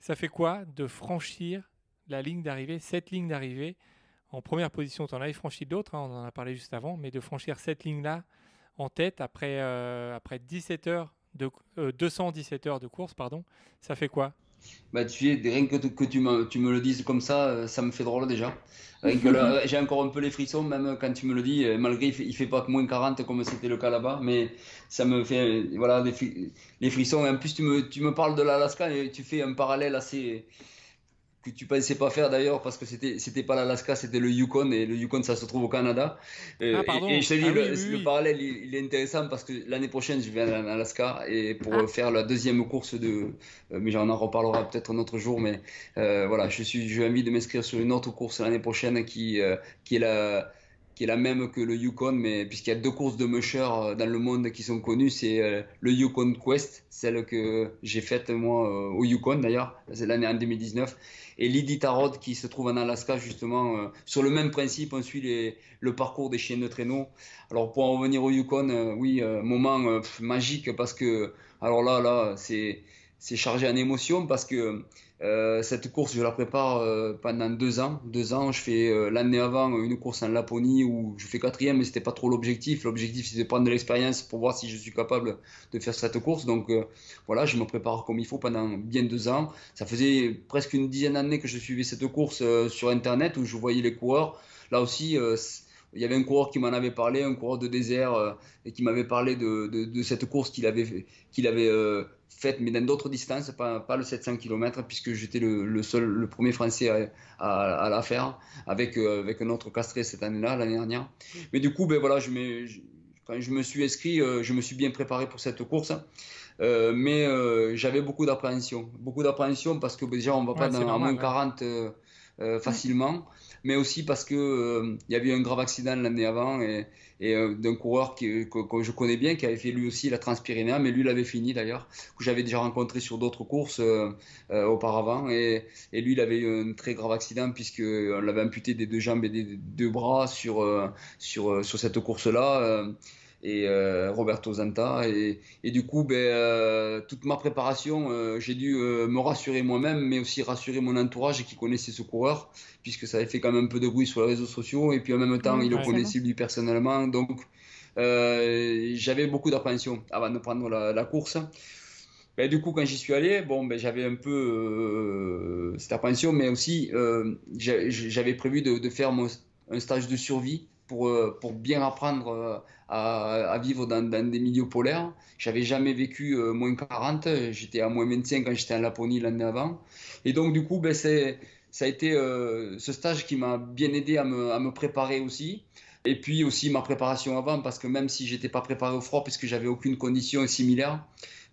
[SPEAKER 2] Ça fait quoi de franchir la ligne d'arrivée, cette ligne d'arrivée en première position. Tu en avais franchi d'autres, hein, on en a parlé juste avant, mais de franchir cette ligne-là en tête après, euh, après 17 heures de, 217 euh, heures de course, pardon, ça fait quoi?
[SPEAKER 4] Bah, tu es, rien que, que tu, me, tu me le dises comme ça, euh, ça me fait drôle déjà. J'ai encore un peu les frissons, même quand tu me le dis, malgré il fait, fait pas que moins 40 comme c'était le cas là-bas, mais ça me fait voilà, les, frissons. Et en plus, tu me, tu me parles de l'Alaska et tu fais un parallèle assez, que tu pensais pas faire d'ailleurs parce que c'était c'était pas l'Alaska c'était le Yukon et le Yukon ça se trouve au Canada.
[SPEAKER 2] Euh, ah,
[SPEAKER 4] et, je te dis ah le, parallèle il, est intéressant parce que l'année prochaine je vais en Alaska et pour ah. faire la deuxième course de euh, mais j'en en reparlera peut-être un autre jour mais euh, voilà je suis j'ai envie de m'inscrire sur une autre course l'année prochaine qui qui est la qui est la même que le Yukon, mais puisqu'il y a deux courses de musher euh, dans le monde qui sont connues, c'est euh, le Yukon Quest, celle que j'ai faite moi euh, au Yukon d'ailleurs, c'est l'année en 2019, et l'Iditarod qui se trouve en Alaska justement, sur le même principe, on suit le parcours des chiens de traîneau. Alors pour en revenir au Yukon, oui, moment magique parce que, alors là, là, c'est chargé en émotion parce que euh, cette course, je la prépare euh, pendant deux ans. Deux ans, je fais euh, l'année avant une course en Laponie où je fais quatrième, mais c'était pas trop l'objectif. L'objectif, c'était de prendre de l'expérience pour voir si je suis capable de faire cette course. Donc voilà, je me prépare comme il faut pendant bien deux ans. Ça faisait presque une dizaine d'années que je suivais cette course sur Internet où je voyais les coureurs. Là aussi, il y avait un coureur qui m'en avait parlé, un coureur de désert, et qui m'avait parlé de, de, cette course qu'il avait, qu'il avait faite, mais dans d'autres distances, pas, pas, le 700 km, puisque j'étais le, le, seul, le premier Français à, à, la faire, avec, euh, avec un autre castré cette année-là, l'année dernière. Mais du coup, ben voilà, je me, quand je me suis inscrit, euh, je me suis bien préparé pour cette course. Euh, mais j'avais beaucoup d'appréhension. Beaucoup d'appréhension parce que déjà, on ne va pas dans, moins 40 facilement mais aussi parce que euh, il y avait eu un grave accident l'année avant et, et euh, d'un coureur qui, que, je connais bien qui avait fait lui aussi la Transpyrénéen, mais lui l'avait fini d'ailleurs, que j'avais déjà rencontré sur d'autres courses euh, auparavant et, et, lui il avait eu un très grave accident puisque on l'avait amputé des deux jambes et des deux bras sur sur sur cette course là et euh, Roberto Zanta. Et, et, du coup, ben, euh, toute ma préparation, euh, j'ai dû me rassurer moi-même, mais aussi rassurer mon entourage qui connaissait ce coureur, puisque ça avait fait quand même un peu de bruit sur les réseaux sociaux, et puis en même temps, il le connaissait lui personnellement. Donc, j'avais beaucoup d'appréhension avant de prendre la, la course. ben, du coup, quand j'y suis allé, bon, ben, j'avais un peu euh, cette appréhension, mais aussi euh, j'avais prévu de, de faire mon, un stage de survie pour, euh, pour bien apprendre euh, à, vivre dans, des milieux polaires. J'avais jamais vécu euh, moins 40, j'étais à moins 25 quand j'étais en Laponie l'année avant. Et donc, du coup, ben, ça a été ce stage qui m'a bien aidé à me, préparer aussi. Et puis aussi ma préparation avant, parce que même si j'étais pas préparé au froid, puisque j'avais aucune condition similaire,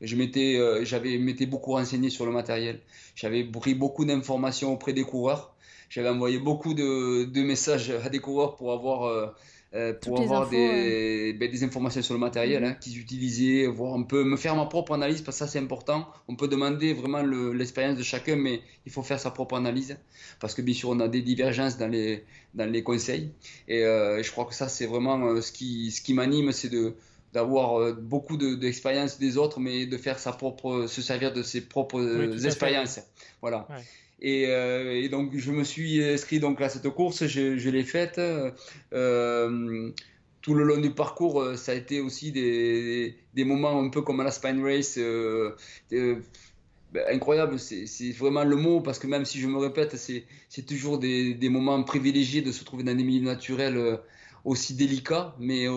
[SPEAKER 4] je m'étais beaucoup renseigné sur le matériel. J'avais pris beaucoup d'informations auprès des coureurs j'avais envoyé beaucoup de, de, messages à des coureurs pour avoir, euh, euh pour avoir des, ben, des, informations sur le matériel mhm. hein, qu'ils utilisaient, voir un peu, me faire ma propre analyse, parce que ça c'est important. On peut demander vraiment l'expérience de chacun, mais il faut faire sa propre analyse, parce que bien sûr on a des divergences dans les, dans les conseils. Et euh, je crois que ça c'est vraiment euh, ce qui, ce qui m'anime, c'est de d'avoir beaucoup d'expérience des autres, mais de faire sa propre, se servir de ses propres expériences. Voilà. Ouais. Euh, et, donc, je me suis inscrit donc à cette course, je, l'ai faite. Euh, tout le long du parcours, euh, ça a été aussi des, moments un peu comme à la Spine Race. Ben, incroyable, c'est vraiment le mot, parce que même si je me répète, c'est toujours des, des, moments privilégiés de se trouver dans des milieux naturels aussi délicats, mais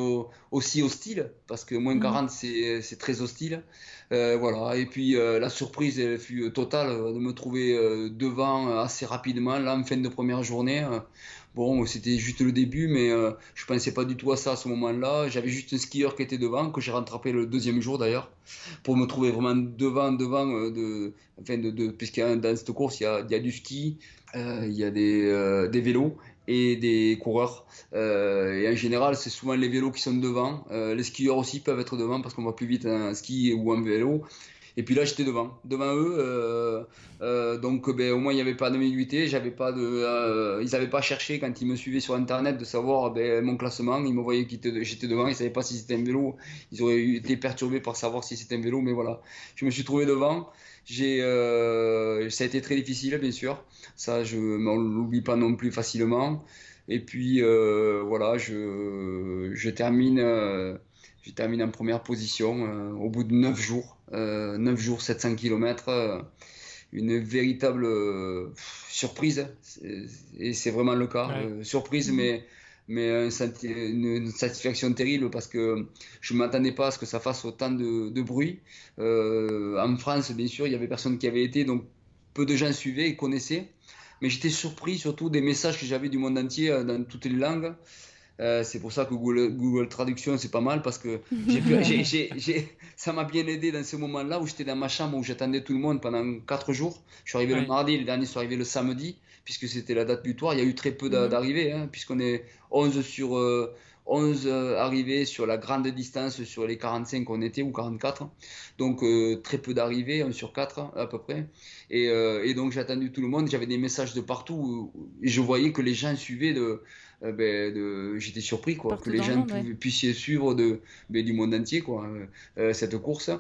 [SPEAKER 4] aussi hostiles, parce que moins 40, mmh. c'est très hostile. Euh, voilà. Et puis euh, la surprise elle fut totale de me trouver euh, devant assez rapidement, là, en fin de première journée. Bon, c'était juste le début, mais je pensais pas du tout à ça à ce moment-là. J'avais juste un skieur qui était devant, que j'ai rattrapé le deuxième jour d'ailleurs, pour me trouver vraiment devant, devant, de, enfin de, de puisqu'il dans cette course, il y a, il y a du ski, il y a des, des vélos, et des coureurs. Euh, et en général, c'est souvent les vélos qui sont devant. Euh, les skieurs aussi peuvent être devant parce qu'on va plus vite en ski ou en vélo. Et puis là, j'étais devant, devant eux. Euh, donc, ben, au moins, il n'y avait pas d'ambiguïté. J'avais pas de, ils n'avaient pas cherché quand ils me suivaient sur Internet de savoir ben, mon classement. Ils me voyaient que j'étais devant. Ils ne savaient pas si c'était un vélo. Ils auraient été perturbés par savoir si c'était un vélo. Mais voilà, je me suis trouvé devant. J'ai, euh, ça a été très difficile, bien sûr. Ça, je ne l'oublie pas non plus facilement. Et puis, euh, voilà, je, je termine, euh, je termine en première position euh, au bout de 9 jours. 9 jours, 700 km. une véritable surprise. Et c'est vraiment le cas. surprise, mais mais une, satisfaction terrible parce que je ne m'attendais pas à ce que ça fasse autant de, de bruit. Euh, en France, bien sûr, il y avait personne qui avait été, donc peu de gens suivaient et connaissaient. Mais j'étais surpris surtout des messages que j'avais du monde entier euh, dans toutes les langues. Euh, c'est pour ça que Google, Google Traduction, c'est pas mal parce que ça m'a bien aidé dans ce moment-là où j'étais dans ma chambre où j'attendais tout le monde pendant 4 jours. Je suis arrivé le mardi, les derniers sont arrivés le samedi, puisque c'était la date butoir. Il y a eu très peu mhm. d'arrivées, hein, puisqu'on est 11 sur 11 euh, euh, arrivées sur la grande distance sur les 45 qu'on était ou 44. Donc très peu d'arrivées, 1 sur 4 à peu près. Et, et donc j'ai attendu tout le monde. J'avais des messages de partout et je voyais que les gens suivaient de euh, ben, j'étais surpris quoi, que les gens puissent suivre de, ben, du monde entier quoi, euh, euh, cette course.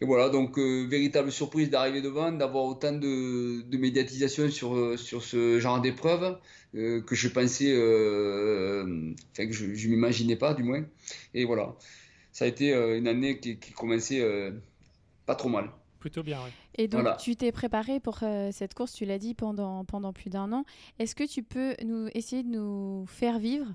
[SPEAKER 4] Et voilà, donc véritable surprise d'arriver devant, d'avoir autant de, de, médiatisation sur, sur ce genre d'épreuve que je pensais, enfin que je ne m'imaginais pas du moins. Et voilà, ça a été une année qui, qui commençait pas trop mal.
[SPEAKER 2] Plutôt bien, oui.
[SPEAKER 3] Et donc, tu t'es préparé pour euh, cette course, tu l'as dit, pendant, pendant plus d'un an. Est-ce que tu peux nous essayer de nous faire vivre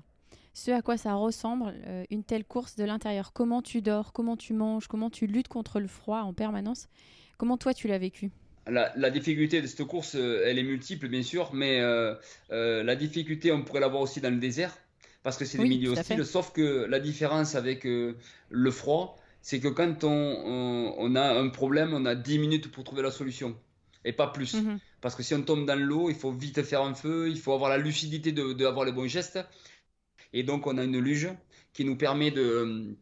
[SPEAKER 3] ce à quoi ça ressemble, euh, une telle course de l'intérieur Comment tu dors Comment tu manges Comment tu luttes contre le froid en permanence Comment toi, tu l'as vécu?
[SPEAKER 4] La, difficulté de cette course, euh, elle est multiple, bien sûr, mais la difficulté, on pourrait l'avoir aussi dans le désert, parce que c'est des milieux hostiles, sauf que la différence avec le froid, c'est que quand on, a un problème, on a 10 minutes pour trouver la solution et pas plus. Mhm. Parce que si on tombe dans l'eau, il faut vite faire un feu, il faut avoir la lucidité d'avoir de, les bons gestes. Et donc, on a une luge qui nous permet de,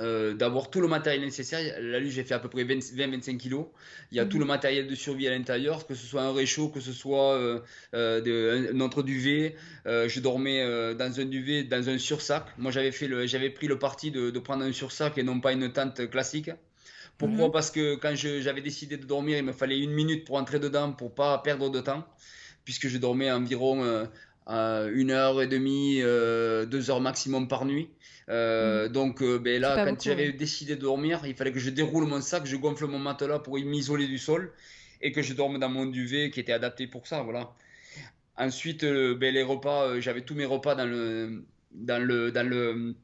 [SPEAKER 4] euh, d'avoir tout le matériel nécessaire. La luge, j'ai fait à peu près 20-25 kg. Il y a tout le mhm. matériel de survie à l'intérieur, que ce soit un réchaud, que ce soit euh, euh, un, autre duvet. je dormais dans un duvet, dans un sursac. Moi, j'avais fait le, j'avais pris le parti de, prendre un sursac et non pas une tente classique. Pourquoi mhm. Parce que quand j'avais décidé de dormir, il me fallait une minute pour entrer dedans pour pas perdre de temps, puisque je dormais environ une heure et demie, deux heures maximum par nuit. Mhm. Donc ben là, quand j'avais décidé de dormir, il fallait que je déroule mon sac, je gonfle mon matelas pour m'isoler du sol et que je dorme dans mon duvet qui était adapté pour ça. Voilà. Ensuite, ben, les repas, j'avais tous mes repas dans le, dans le, dans le,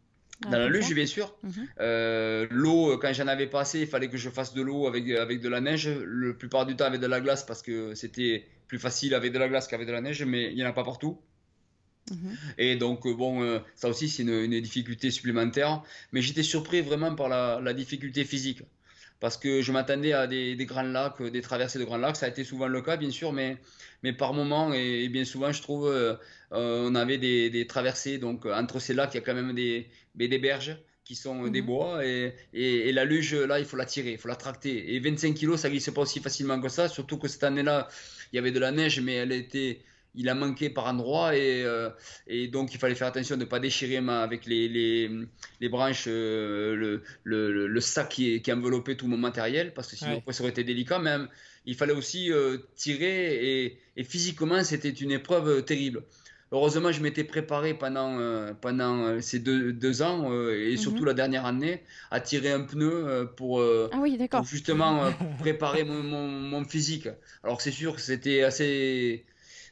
[SPEAKER 4] ah, la luge, bien sûr. Mhm. Euh, l'eau, quand j'en avais pas assez, il fallait que je fasse de l'eau avec, avec de la neige. La plupart du temps avec de la glace parce que c'était plus facile avec de la glace qu'avec de la neige, mais il n'y en a pas partout. Mhm. Et donc, euh, bon, euh, ça aussi, c'est une, difficulté supplémentaire. Mais j'étais surpris vraiment par la, la difficulté physique parce que je m'attendais à des, grands lacs, des traversées de grands lacs. Ça a été souvent le cas, bien sûr, mais, mais par moment et, bien souvent, je trouve, euh, euh, on avait des, traversées. Donc, entre ces lacs, il y a quand même des, des berges qui sont des mhm. bois et, et, la luge, là, il faut la tirer, il faut la tracter. Et 25 kilos, ça glisse pas aussi facilement que ça, surtout que cette année-là, il y avait de la neige, mais elle était il a manqué par endroits et, euh, et, donc il fallait faire attention de ne pas déchirer avec les, les, les branches euh, le, le, le, sac qui, qui, enveloppait tout mon matériel parce que sinon ça aurait été délicat. Même il fallait aussi euh, tirer et, et physiquement c'était une épreuve terrible. Heureusement je m'étais préparé pendant, pendant ces deux, deux ans et mhm. surtout la dernière année à tirer un pneu pour,
[SPEAKER 3] ah oui,
[SPEAKER 4] pour justement préparer mon, mon, mon, physique. Alors c'est sûr que c'était assez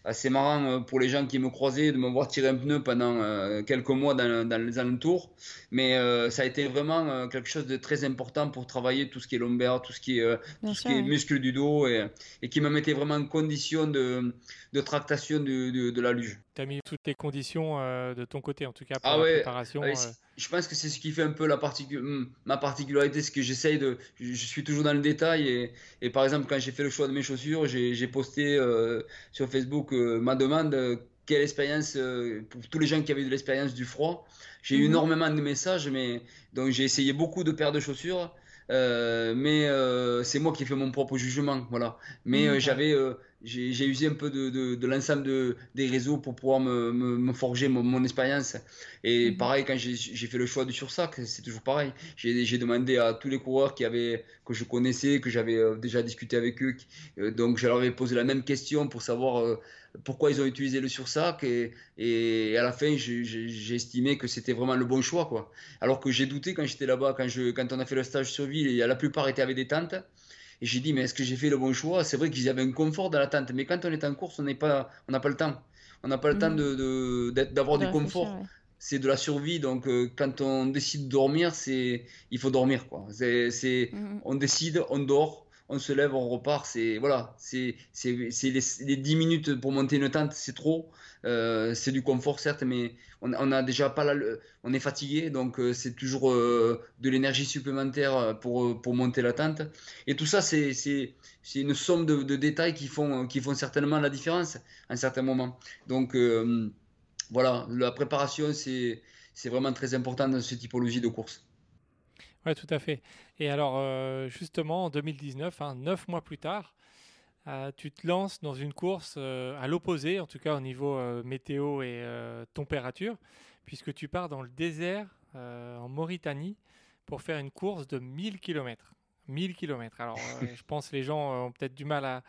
[SPEAKER 4] assez marrant euh, pour les gens qui me croisaient de me voir tirer un pneu pendant euh, quelques mois dans, dans les alentours. Mais euh, ça a été vraiment quelque chose de très important pour travailler tout ce qui est lombaire, tout ce qui est, tout ce qui est muscle du dos et, et, qui me mettait vraiment en condition de, de tractation de, de, de la luge.
[SPEAKER 2] Tu as mis toutes les conditions de ton côté, en tout cas pour ah la préparation
[SPEAKER 4] je pense que c'est ce qui fait un peu la ma particularité, c'est que j'essaye de, je, suis toujours dans le détail et, et par exemple quand j'ai fait le choix de mes chaussures, j'ai posté euh, sur Facebook euh, ma demande euh, quelle expérience pour tous les gens qui avaient de l'expérience du froid. J'ai eu mhm. énormément de messages, mais donc j'ai essayé beaucoup de paires de chaussures. mais c'est moi qui ai fait mon propre jugement, voilà. Mais mhm. j'avais, j'ai usé un peu de, de, de l'ensemble de, des réseaux pour pouvoir me, me, forger mon, mon expérience. Et mhm. pareil, quand j'ai fait le choix du sursac, c'est toujours pareil. J'ai demandé à tous les coureurs qui avaient, que je connaissais, que j'avais euh, déjà discuté avec eux. Euh, donc, je leur avais posé la même question pour savoir euh, pourquoi ils ont utilisé le sursac. Et, et à la fin, j'ai estimé que c'était vraiment le bon choix. Quoi. Alors que j'ai douté quand j'étais là-bas, quand, quand on a fait le stage sur ville, et la plupart étaient avec des tentes. Et j'ai dit, mais est-ce que j'ai fait le bon choix? C'est vrai qu'ils avaient un confort dans la tente, mais quand on est en course, on n'a pas, on pas le temps. On n'a pas le temps mm. d'avoir du confort. C'est de la survie, donc euh, quand on décide de dormir, c'est il faut dormir quoi. C'est, mm. on décide, on dort, on se lève, on repart. C'est voilà, c'est les, les 10 minutes pour monter une tente, c'est trop. Euh, c'est du confort certes, mais on, a déjà pas on est fatigué, donc euh, c'est toujours euh, de l'énergie supplémentaire pour, pour monter la tente. Et tout ça, c'est une somme de, détails qui font, qui font certainement la différence à un certain moment. Donc voilà, la préparation, c'est vraiment très important dans cette typologie de course.
[SPEAKER 2] Oui, tout à fait. Et alors, justement, en 2019, hein, neuf mois plus tard, euh, tu te lances dans une course euh, à l'opposé, en tout cas au niveau météo et température, puisque tu pars dans le désert en Mauritanie pour faire une course de 1000 km. 1000 km. Alors, je pense que les gens ont peut-être du mal à,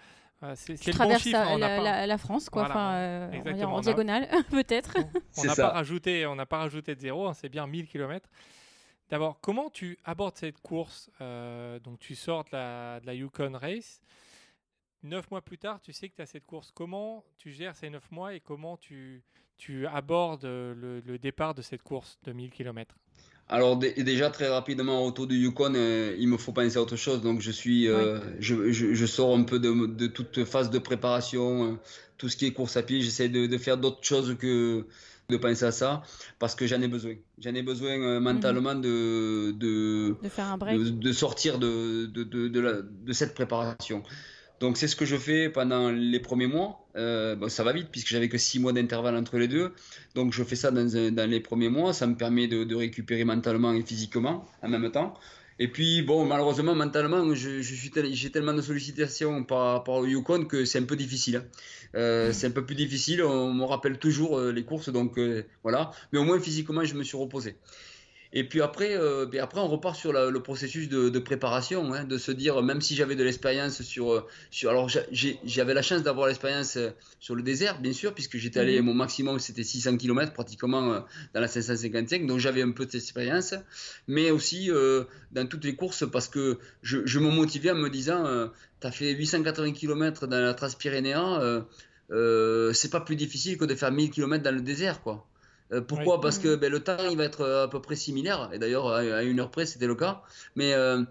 [SPEAKER 3] c'est le bon chiffre, la, la, France, quoi. en diagonale, peut-être.
[SPEAKER 2] On n'a pas rajouté, on n'a pas rajouté de zéro. Hein, c'est bien 1000 km. D'abord, comment tu abordes cette course euh, Donc, tu sors de la, de la, Yukon Race. Neuf mois plus tard, tu sais que tu as cette course. Comment tu gères ces neuf mois et comment tu, tu abordes le, le, départ de cette course de 1000 km
[SPEAKER 4] alors déjà très rapidement autour du Yukon, euh, il me faut penser à autre chose. Donc je suis, euh, je, je, je, sors un peu de, de, toute phase de préparation, tout ce qui est course à pied. J'essaie de, de, faire d'autres choses que de penser à ça parce que j'en ai besoin. J'en ai besoin euh, mentalement mhm. de,
[SPEAKER 3] de, de, faire un break.
[SPEAKER 4] de, sortir de, de, de, cette préparation. Donc c'est ce que je fais pendant les premiers mois. Euh, bon, ça va vite puisque j'avais que six mois d'intervalle entre les deux. Donc je fais ça dans, les premiers mois. Ça me permet de, récupérer mentalement et physiquement en même temps. Et puis, bon, malheureusement, mentalement, j'ai tellement de sollicitations par rapport au Yukon que c'est un peu difficile. Hein. Euh, c'est un peu plus difficile. On me rappelle toujours euh, les courses, donc voilà. Mais au moins, physiquement, je me suis reposé. Et puis après, euh, ben après, on repart sur le processus de, préparation, hein, de se dire, même si j'avais de l'expérience sur, euh, sur. Alors, j'avais la chance d'avoir l'expérience euh, sur le désert, bien sûr, puisque j'étais allé, mhm. mon maximum, c'était 600 km pratiquement dans la 555, donc j'avais un peu d'expérience, mais aussi dans toutes les courses, parce que je, je me motivais en me disant, tu as fait 880 km dans la Transpyrénéen, c'est pas plus difficile que de faire 1000 km dans le désert, quoi. Euh, pourquoi? Parce que ben, le temps il va être euh, à peu près similaire, et d'ailleurs à une heure près c'était le cas. Mais euh,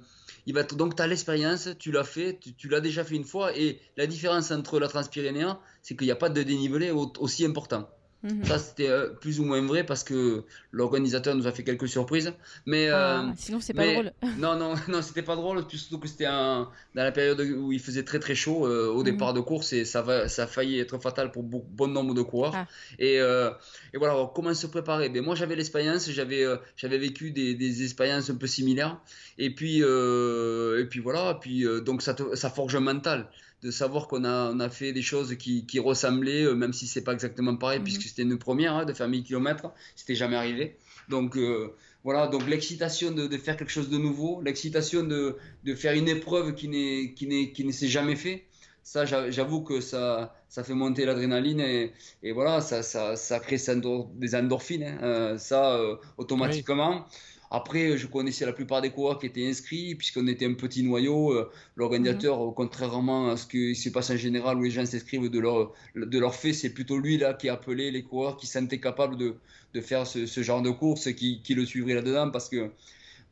[SPEAKER 4] il va être, donc tu as l'expérience, tu l'as fait, tu, l'as déjà fait une fois, et la différence entre la Transpyrénéen, c'est qu'il n'y a pas de dénivelé aussi important. Mhm. Ça, c'était euh, plus ou moins vrai parce que l'organisateur nous a fait quelques surprises. Mais,
[SPEAKER 3] ah, euh, sinon, c'est pas drôle.
[SPEAKER 4] non, non, non, c'était pas drôle, surtout que c'était dans la période où il faisait très très chaud euh, au mhm. départ de course et ça, va, ça a failli être fatal pour bon nombre de coureurs. Ah. Et, et, voilà, comment se préparer? Ben, Moi, j'avais l'expérience, j'avais j'avais vécu des, des, expériences un peu similaires. Et puis, et puis voilà, puis, donc ça, ça forge un mental de savoir qu'on a, on a fait des choses qui, qui ressemblaient, euh, même si c'est pas exactement pareil, mhm. puisque c'était une première hein, de faire 1000 km, c'était jamais arrivé. Donc euh, voilà, donc l'excitation de, de, faire quelque chose de nouveau, l'excitation de, de, faire une épreuve qui, n'est, qui, n'est, qui ne s'est jamais fait, ça j'avoue que ça, ça fait monter l'adrénaline et, et, voilà, ça, ça, ça crée des endorphines, hein, euh, ça automatiquement. Après, je connaissais la plupart des coureurs qui étaient inscrits, puisqu'on était un petit noyau. Euh, l'organisateur, mhm. contrairement à ce qui se passe en général, où les gens s'inscrivent de leur, de leur fait, c'est plutôt lui là qui appelait les coureurs qui sentaient capables de, de faire ce, ce, genre de course, qui, qui le suivraient là-dedans, parce que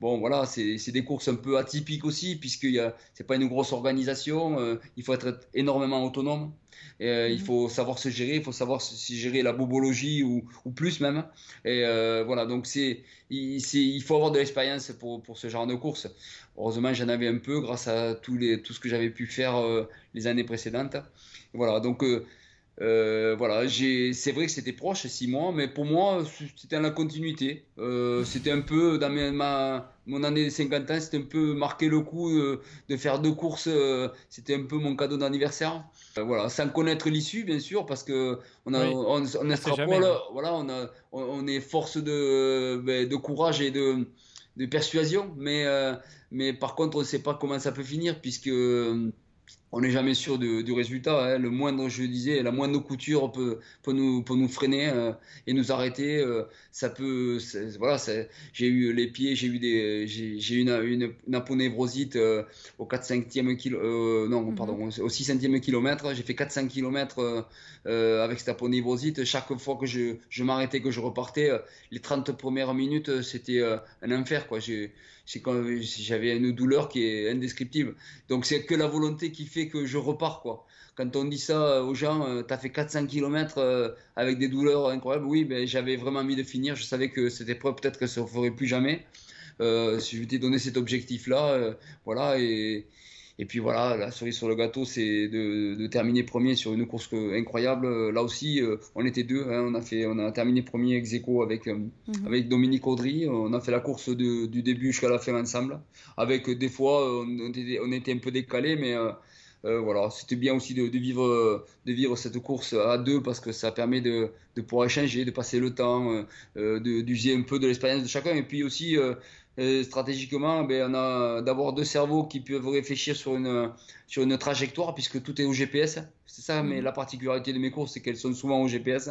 [SPEAKER 4] bon, voilà, c'est des courses un peu atypiques aussi, puisque ce n'est pas une grosse organisation. Euh, il faut être énormément autonome. Euh, il mhm. faut savoir se gérer, il faut savoir se, gérer la bobologie ou, ou plus même. Et euh, voilà, donc c'est il, il, faut avoir de l'expérience pour, pour, ce genre de course. Heureusement, j'en avais un peu grâce à tous les, tout ce que j'avais pu faire euh, les années précédentes. Voilà, donc euh, voilà, c'est vrai que c'était proche, six mois, mais pour moi, c'était dans la continuité. Euh, c'était un peu, dans ma, mon année de 50 ans, c'était un peu marquer le coup de, faire deux courses. Euh, c'était un peu mon cadeau d'anniversaire. voilà, sans connaître l'issue, bien sûr, parce que on a, on, voilà, on, a, on, est force de, ben, de courage et de, de persuasion, mais, mais par contre, on ne sait pas comment ça peut finir, puisque on n'est jamais sûr du résultat. Hein. Le moindre, je disais, la moindre couture peut, peut, nous, peut nous freiner euh, et nous arrêter. Euh, ça peut, voilà, j'ai eu les pieds, j'ai eu des, j'ai une, une, une aponevrosite euh, au 4 5 kilo, non, mhm. pardon, au 6 centième kilomètre. J'ai fait 400 km avec cette aponevrosite. Chaque fois que je, je m'arrêtais, que je repartais, les 30 premières minutes, c'était un enfer, quoi. J'ai, c'est quand j'avais une douleur qui est indescriptible. Donc c'est que la volonté qui fait que je repars quoi. Quand on dit ça aux gens, euh, tu as fait 400 km euh, avec des douleurs incroyables, oui, ben, j'avais vraiment envie de finir. Je savais que cette épreuve, peut-être que ça ne ferait plus jamais. Euh, si je t'ai donné cet objectif-là, voilà, et, et puis voilà, la cerise sur le gâteau, c'est de, terminer premier sur une course incroyable. Là aussi, euh, on était deux. Hein. on, a fait, on a terminé premier ex aequo avec, euh, mhm. avec Dominique Audry. On a fait la course du début jusqu'à la fin ensemble. Avec des fois, on était, on était un peu décalés, mais euh, voilà, c'était bien aussi de, vivre, de vivre cette course à deux parce que ça permet de, de pouvoir échanger, de passer le temps, d'user un peu de l'expérience de chacun. Et puis aussi, stratégiquement, ben, on a d'avoir deux cerveaux qui peuvent réfléchir sur une, sur une trajectoire, puisque tout est au GPS. C'est ça, mais mhm. la particularité de mes courses, c'est qu'elles sont souvent au GPS.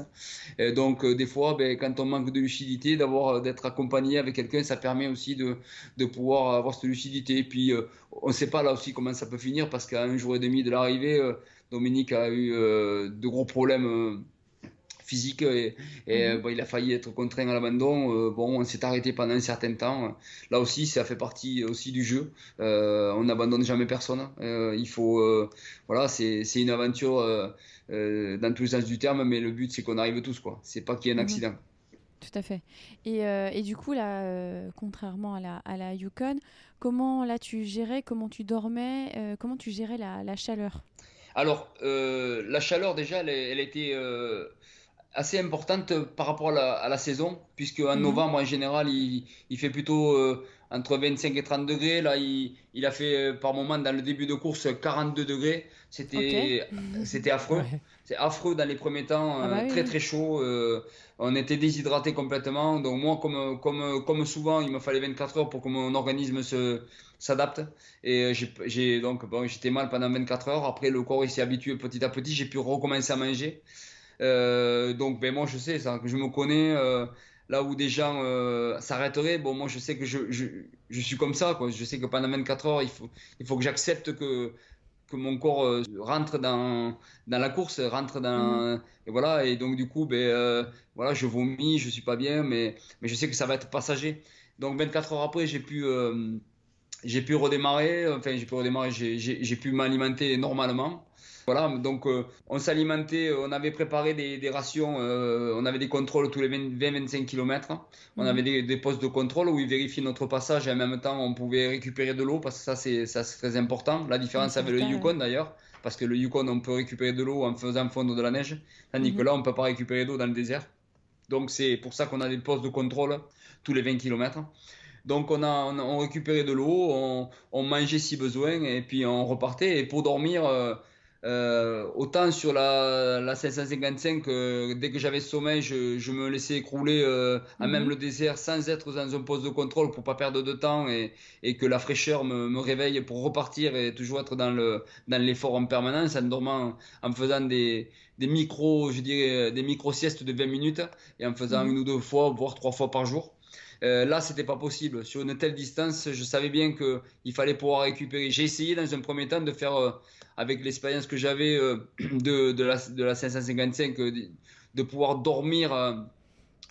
[SPEAKER 4] Et donc, euh, des fois, ben, quand on manque de lucidité, d'avoir, d'être accompagné avec quelqu'un, ça permet aussi de, de pouvoir avoir cette lucidité. Et puis, euh, on ne sait pas là aussi comment ça peut finir, parce qu'à un jour et demi de l'arrivée, euh, Dominique a eu de gros problèmes physique et, mhm. il a failli être contraint à l'abandon. Euh, bon, on s'est arrêté pendant un certain temps. Là aussi, ça fait partie aussi du jeu. Euh, on n'abandonne jamais personne. Euh, il faut, voilà, c'est une aventure dans tous les sens du terme, mais le but c'est qu'on arrive tous, quoi. C'est pas qu'il y ait un mhm. accident.
[SPEAKER 3] Tout à fait. Et, et du coup, là, contrairement à la, à la Yukon, comment là tu gérais, comment tu dormais, comment tu gérais la, la chaleur?
[SPEAKER 4] Alors, la chaleur déjà, elle, elle était assez importante par rapport à la, saison, puisque en mhm. novembre, en général, il, il fait plutôt euh, entre 25 et 30 degrés. Là, il, il, a fait euh, par moment, dans le début de course, 42 degrés. C'était c'était affreux. c'est affreux dans les premiers temps,
[SPEAKER 3] Ah bah oui,
[SPEAKER 4] très très chaud. euh, on était déshydraté complètement. Donc moi, comme, comme, comme souvent, il me fallait 24 heures pour que mon organisme se s'adapte. Et euh, j'ai- donc bon, j'étais mal pendant 24 heures. Après, le corps il s'est habitué petit à petit. J'ai pu recommencer à manger. Euh, donc ben moi, je sais ça, que je me connais. euh, là où des gens euh, s'arrêteraient, bon, moi, je sais que je, je, je suis comme ça. Quoi. Je sais que pendant 24 heures, il faut, il faut que j'accepte que que mon corps euh, rentre dans, dans la course, rentre dans et voilà et donc du coup ben euh, voilà je vomis, je suis pas bien mais mais je sais que ça va être passager. Donc 24 heures après j'ai pu j'ai pu redémarrer, enfin j'ai pu redémarrer, j'ai pu m'alimenter normalement. Voilà, donc euh, on s'alimentait, on avait préparé des, des rations, euh, on avait des contrôles tous les 20-25 km. On
[SPEAKER 3] Mhm.
[SPEAKER 4] avait des, des postes de contrôle où ils vérifiaient notre passage et en même temps on pouvait récupérer de l'eau parce que ça c'est très important. La différence avec le Yukon d'ailleurs, parce que le Yukon on peut récupérer de l'eau en faisant fondre de la neige, tandis que
[SPEAKER 3] Mhm.
[SPEAKER 4] là on peut pas récupérer d'eau dans le désert. Donc c'est pour ça qu'on a des postes de contrôle tous les 20 km. Donc on a on, on récupérait de l'eau, on, on mangeait si besoin et puis on repartait. Et pour dormir, euh, euh, autant sur la, la 555, euh, dès que j'avais sommeil, je, je me laissais écrouler euh, à
[SPEAKER 3] Mhm.
[SPEAKER 4] même le désert sans être dans un poste de contrôle pour pas perdre de temps et, et que la fraîcheur me, me réveille pour repartir et toujours être dans le dans l'effort en permanence en dormant, en faisant des des micros, je dirais, des micro siestes de 20 minutes et en faisant
[SPEAKER 3] Mhm.
[SPEAKER 4] une ou deux fois, voire trois fois par jour. Euh, là, c'était pas possible. Sur une telle distance, je savais bien que il fallait pouvoir récupérer. J'ai essayé dans un premier temps de faire, euh, avec l'expérience que j'avais euh, de, de, la, de la 555, euh, de, de pouvoir dormir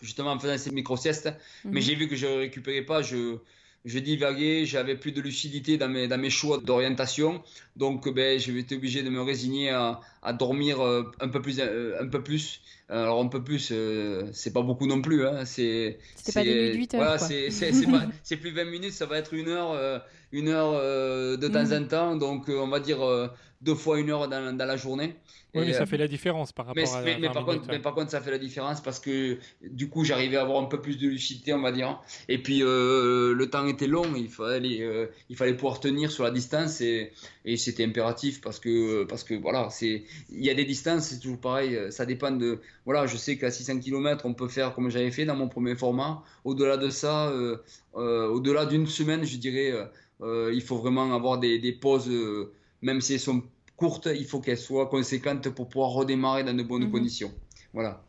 [SPEAKER 4] justement en faisant ces micro-siestes. Mais
[SPEAKER 3] Mhm.
[SPEAKER 4] j'ai vu que je ne récupérais pas. Je, je divaguais, j'avais plus de lucidité dans mes, dans mes choix d'orientation. Donc, ben, j'ai été obligé de me résigner à, à dormir euh, un peu plus. euh, un peu plus. Alors, un peu plus, euh, c'est pas beaucoup non plus. Hein. C'est,
[SPEAKER 3] pas des
[SPEAKER 4] c'est-
[SPEAKER 3] nuits de huit heures,
[SPEAKER 4] Voilà, c'est, plus 20 minutes, ça va être une heure, euh, une heure euh, de temps
[SPEAKER 3] Mhm.
[SPEAKER 4] en temps. Donc, on va dire deux fois une heure dans, dans la journée.
[SPEAKER 2] Oui,
[SPEAKER 4] Et,
[SPEAKER 2] mais
[SPEAKER 4] euh,
[SPEAKER 2] ça fait la différence par rapport
[SPEAKER 4] mais,
[SPEAKER 2] à.
[SPEAKER 4] mais- mais
[SPEAKER 2] 20
[SPEAKER 4] par
[SPEAKER 2] minutes,
[SPEAKER 4] contre,
[SPEAKER 2] ouais.
[SPEAKER 4] mais par contre, ça fait la différence parce que du coup, j'arrivais à avoir un peu plus de lucidité, on va dire. Et puis, euh, le temps était long, il fallait, euh, il fallait pouvoir tenir sur la distance et, et c'était impératif parce que, parce que voilà, c'est, il y a des distances, c'est toujours pareil, ça dépend de. Voilà, je sais qu'à 600 km, on peut faire comme j'avais fait dans mon premier format. Au-delà de ça, euh, euh, au-delà d'une semaine, je dirais, euh, euh, il faut vraiment avoir des, des pauses, euh, même si elles sont courtes, il faut qu'elles soient conséquentes pour pouvoir redémarrer dans de bonnes
[SPEAKER 3] Mhm.
[SPEAKER 4] conditions. Voilà.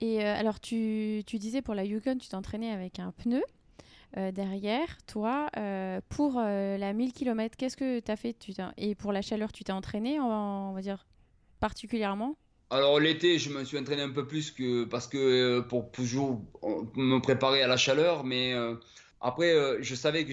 [SPEAKER 3] Et euh, alors, tu, tu disais pour la Yukon, tu t'entraînais avec un pneu euh, derrière. Toi, euh, pour euh, la 1000 km, qu'est-ce que tu as fait? Tu Et pour la chaleur, tu t'es entraîné, en- on va dire, particulièrement?
[SPEAKER 4] Alors l'été, je me suis entraîné un peu plus que parce que euh, pour toujours me préparer à la chaleur, mais euh, après, euh, je savais que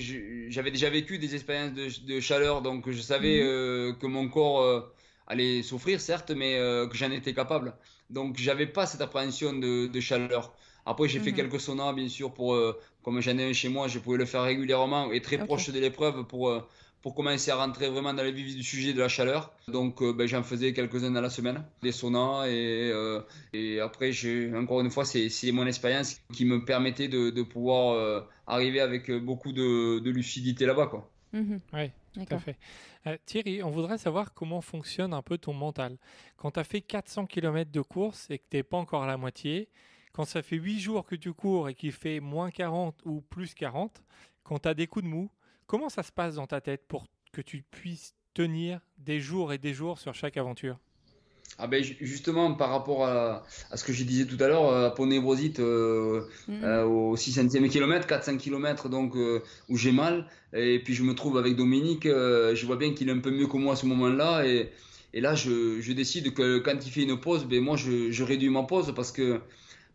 [SPEAKER 4] j'avais déjà vécu des expériences de, de chaleur, donc je savais
[SPEAKER 3] Mhm.
[SPEAKER 4] euh, que mon corps euh, allait souffrir, certes, mais que j'en étais capable. Donc j'avais pas cette appréhension de, de chaleur. Après, j'ai fait
[SPEAKER 3] Mhm.
[SPEAKER 4] quelques saunas, bien sûr, pour comme j'en ai un chez moi, je pouvais le faire régulièrement et très proche de l'épreuve pour pour commencer à rentrer vraiment dans le vif du sujet de la chaleur. Donc euh, ben, j'en faisais quelques-uns dans la semaine, des saunas et, euh, et après j'ai encore une fois c'est c'est mon expérience qui me permettait de, de pouvoir euh, arriver avec beaucoup de, de lucidité là-bas quoi.
[SPEAKER 3] Mhm.
[SPEAKER 2] Oui, tout à fait. Euh, Thierry, on voudrait savoir comment fonctionne un peu ton mental. Quand tu as fait 400 km de course et que tu n'es pas encore à la moitié, quand ça fait 8 jours que tu cours et qu'il fait moins 40 ou plus 40, quand tu as des coups de mou, comment ça se passe dans ta tête pour que tu puisses tenir des jours et des jours sur chaque aventure?
[SPEAKER 4] Ah ben ju- justement par rapport à, à ce que je disais tout à l'heure, euh, à Ponébrosit euh,
[SPEAKER 3] Mhm.
[SPEAKER 4] euh, au 600e kilomètre, 400 km donc euh, où j'ai mal. Et puis je me trouve avec Dominique, euh, je vois bien qu'il est un peu mieux que moi à ce moment-là. Et, et là je, je décide que quand il fait une pause, ben moi je, je réduis ma pause parce que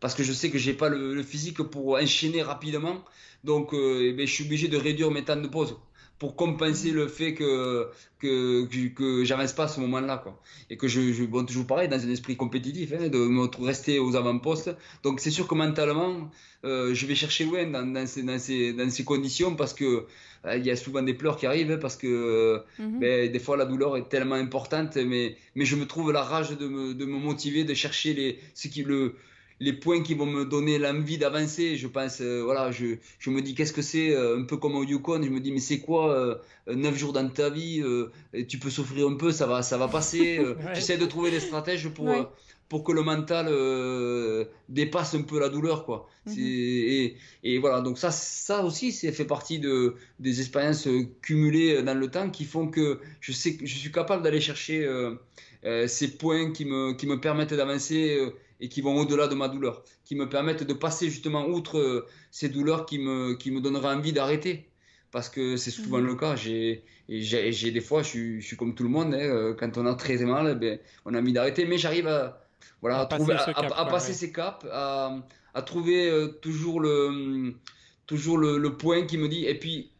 [SPEAKER 4] parce que je sais que j'ai pas le, le physique pour enchaîner rapidement. Donc euh, eh ben, je suis obligé de réduire mes temps de pause pour compenser le fait que que, que, que j'avance pas à ce moment-là quoi. Et que je, je bon toujours pareil dans un esprit compétitif hein, de me rester aux avant-postes. Donc c'est sûr que mentalement euh, je vais chercher loin dans, dans, ces, dans, ces, dans ces conditions parce que euh, il y a souvent des pleurs qui arrivent hein, parce que ben, des fois la douleur est tellement importante mais, mais je me trouve la rage de me, de me motiver de chercher les, ce qui, le, les points qui vont me donner l'envie d'avancer. Je pense, voilà, je, je, me dis qu'est-ce que c'est, un peu comme au Yukon, je me dis mais c'est quoi, 9 jours dans ta vie, tu peux souffrir un peu, ça va, ça va passer. J'essaie de trouver des stratèges pour, pour que le mental euh, dépasse un peu la douleur quoi mhm. et, et, voilà donc ça ça aussi c'est fait partie de des expériences cumulées dans le temps qui font que je sais je suis capable d'aller chercher euh, euh, ces points qui me qui me permettent d'avancer et qui vont au-delà de ma douleur qui me permettent de passer justement outre ces douleurs qui me qui me donneraient envie d'arrêter parce que c'est souvent mhm. le cas j'ai j'ai des fois je suis, je suis, comme tout le monde hein, quand on a très mal eh ben, on a envie d'arrêter mais j'arrive à voilà, à, trouver, à, passer ses caps, à, trouver euh, toujours le toujours le, point qui me dit. Et puis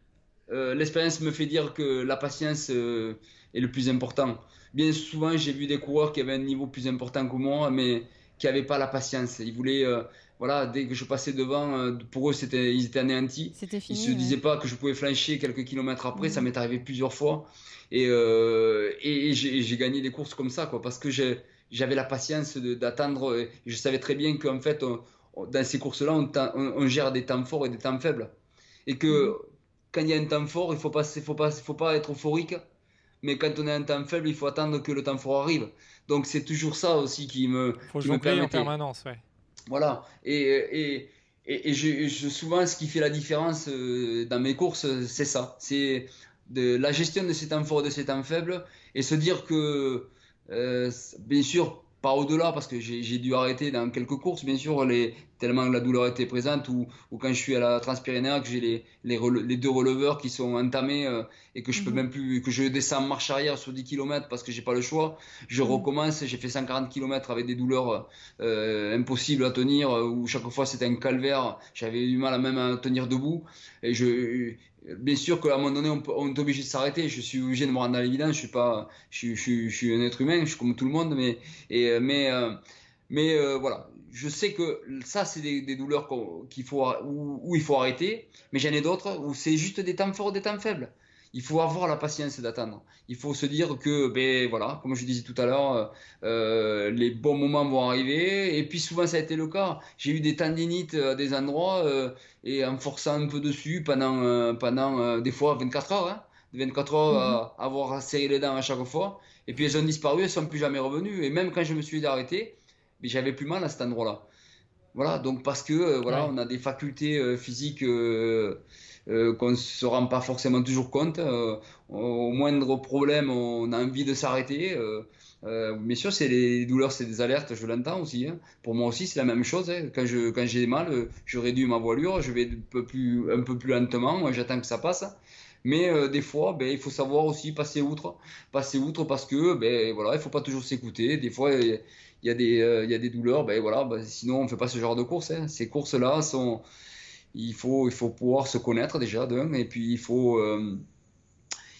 [SPEAKER 4] euh, l'expérience me fait dire que la patience euh, est le plus important. Bien souvent, j'ai vu des coureurs qui avaient un niveau plus important que moi, mais qui n'avaient pas la patience. Ils voulaient voilà, dès que je passais devant, pour eux, c'était, ils étaient anéantis.
[SPEAKER 3] C'était
[SPEAKER 4] fini. Ils se disaient pas que je pouvais flancher quelques kilomètres après. Ça mm. m'est arrivé plusieurs fois. Et, et, j'ai, gagné des courses comme ça, quoi, parce que j'ai, j'avais la patience d'attendre. Je savais très bien qu'en fait, dans ces courses-là, on, gère des temps forts et des temps faibles. Et que mhm. quand il y a un temps fort, il ne faut pas, faut, pas, faut pas être euphorique. Mais quand on a un temps faible, il faut attendre que le temps fort arrive. Donc c'est toujours ça aussi qui me.
[SPEAKER 2] Faut jouer en permanence, ouais.
[SPEAKER 4] Voilà. Et, et, et, je, souvent, ce qui fait la différence euh, dans mes courses, c'est ça. C'est de la gestion de ces temps forts et de ces temps faibles et se dire que euh, bien sûr, pas au-delà parce que j'ai dû arrêter dans quelques courses, bien sûr, les, tellement la douleur était présente ou, ou quand je suis à la Transpyrénéa que j'ai les, les, les, deux releveurs qui sont entamés euh, et que je peux mhm. même plus, que je descends en marche arrière sur 10 km parce que j'ai pas le choix. Je mhm. recommence, j'ai fait 140 km avec des douleurs euh, impossibles à tenir où chaque fois c'était un calvaire. J'avais du mal à même à tenir debout et je, Bien sûr qu'à un moment donné, on, est obligé de s'arrêter. Je suis obligé de me rendre à l'évidence. Je suis pas, je, je, suis un être humain, je suis comme tout le monde, mais, et, mais, euh, mais euh, voilà. Je sais que ça, c'est des, des, douleurs qu'il faut, où, où, il faut arrêter, mais j'en ai d'autres où c'est juste des temps forts, des temps faibles il faut avoir la patience d'attendre. Il faut se dire que, ben voilà, comme je disais tout à l'heure, euh, les bons moments vont arriver. Et puis souvent ça a été le cas. J'ai eu des tendinites à des endroits euh, et en forçant un peu dessus pendant, euh, pendant des fois 24 heures, hein, 24 heures à mhm. avoir serré les dents à chaque fois. Et puis elles ont disparu, elles sont plus jamais revenues. Et même quand je me suis arrêté, ben, j'avais plus mal à cet endroit-là. Voilà, donc parce que voilà, on a des facultés physiques euh, qu'on ne se rend pas forcément toujours compte. Euh, au moindre problème, on a envie de s'arrêter. Euh, bien sûr, c'est les douleurs, c'est des alertes, je l'entends aussi. Hein. Pour moi aussi, c'est la même chose. Hein. Quand, je, quand j'ai mal, je réduis ma voilure, je vais un peu plus, un peu lentement, j'attends que ça passe. Mais des fois, ben, il faut savoir aussi passer outre. Passer outre parce que, ben, voilà, il faut pas toujours s'écouter. Des fois, il y, a des, douleurs, ben, voilà, ben, sinon on ne fait pas ce genre de courses. Hein. Ces courses-là sont, il faut, il faut pouvoir se connaître déjà d'un, et puis il faut, euh,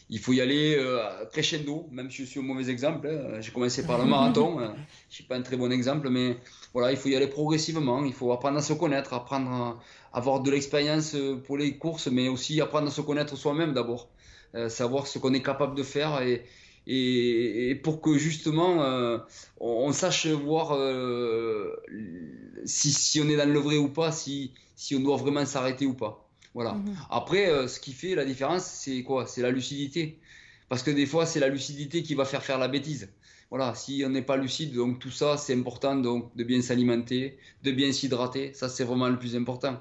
[SPEAKER 4] il faut y aller euh, crescendo, même si je suis un mauvais exemple. Hein. J'ai commencé par le marathon, je ne suis pas un très bon exemple, mais voilà, il faut y aller progressivement, il faut apprendre à se connaître, apprendre à avoir de l'expérience pour les courses, mais aussi apprendre à se connaître soi-même d'abord, euh, savoir ce qu'on est capable de faire et, et, pour que justement euh, on, sache voir euh, si, si, on est dans le vrai ou pas, si, si on doit vraiment s'arrêter ou pas. Voilà. Mhm. Après, euh, ce qui fait la différence, c'est quoi? C'est la lucidité. Parce que des fois, c'est la lucidité qui va faire faire la bêtise. Voilà, si on n'est pas lucide, donc tout ça, c'est important donc de bien s'alimenter, de bien s'hydrater. Ça, c'est vraiment le plus important.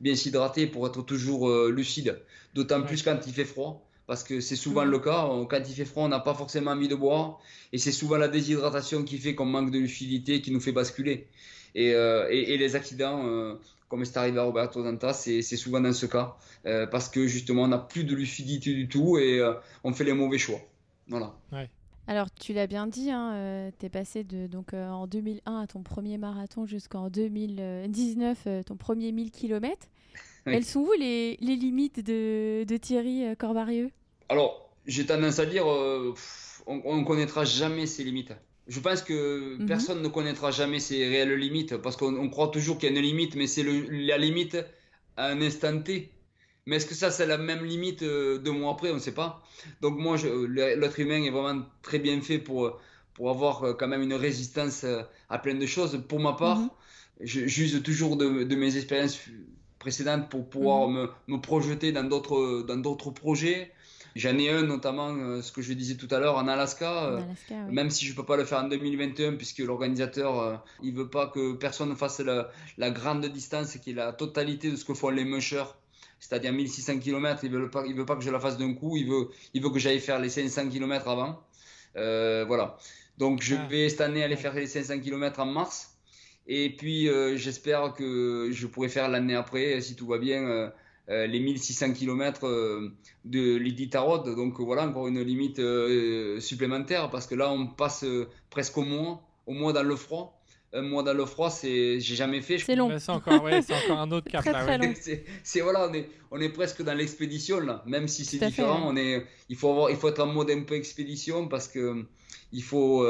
[SPEAKER 4] Bien s'hydrater pour être toujours lucide. D'autant plus quand il fait froid parce que c'est souvent le cas. Quand il fait froid, on n'a pas forcément envie de boire. Et c'est souvent la déshydratation qui fait qu'on manque de lucidité, qui nous fait basculer. Et, euh, et, les accidents, euh, comme c'est arrivé à Roberto Danta, c'est souvent dans ce cas. Euh, parce que justement, on n'a plus de lucidité du tout et on fait les mauvais choix. Voilà.
[SPEAKER 3] Alors, tu l'as bien dit, hein, tu es passé de, donc, en 2001 à ton premier marathon jusqu'en 2019, ton premier 1000 km. Elles sont où les, les limites de, de Thierry euh, Corbarieux
[SPEAKER 4] Alors, j'ai tendance à dire, euh, on ne connaîtra jamais ses limites. Je pense que mhm. personne ne connaîtra jamais ses réelles limites parce qu'on croit toujours qu'il y a une limite, mais c'est la limite à un instant T. Mais est-ce que ça, c'est la même limite euh, deux mois après? On ne sait pas. Donc, moi, l'être humain est vraiment très bien fait pour, pour avoir quand même une résistance à plein de choses. Pour ma part, mhm. j'use toujours de, mes expériences précédentes pour pouvoir mhm. me, me, projeter dans d'autres projets. J'en ai un notamment, euh, ce que je disais tout à l'heure, en Alaska, euh, même si je ne peux pas le faire en 2021 puisque l'organisateur, euh, il veut pas que personne fasse la, la grande distance qui est la totalité de ce que font les mushers, c'est-à-dire 1600 km, il veut pas, il veut pas que je la fasse d'un coup, il veut, il veut que j'aille faire les 500 km avant. voilà. Donc je ah. vais cette année aller faire les 500 km en mars. Et puis j'espère que je pourrai faire l'année après, si tout va bien, euh, les 1600 km euh, de l'Iditarod. Donc voilà, encore une limite euh, supplémentaire parce que là, on passe presque au mois, au mois dans le froid un mois dans le froid, c'est j'ai jamais fait.
[SPEAKER 3] C'est long.
[SPEAKER 2] C'est encore, ouais, encore, un autre cap.
[SPEAKER 4] C'est voilà, on est, on est presque dans l'expédition là, même si c'est différent. On est, il faut avoir, il faut être en mode un peu expédition parce que il faut.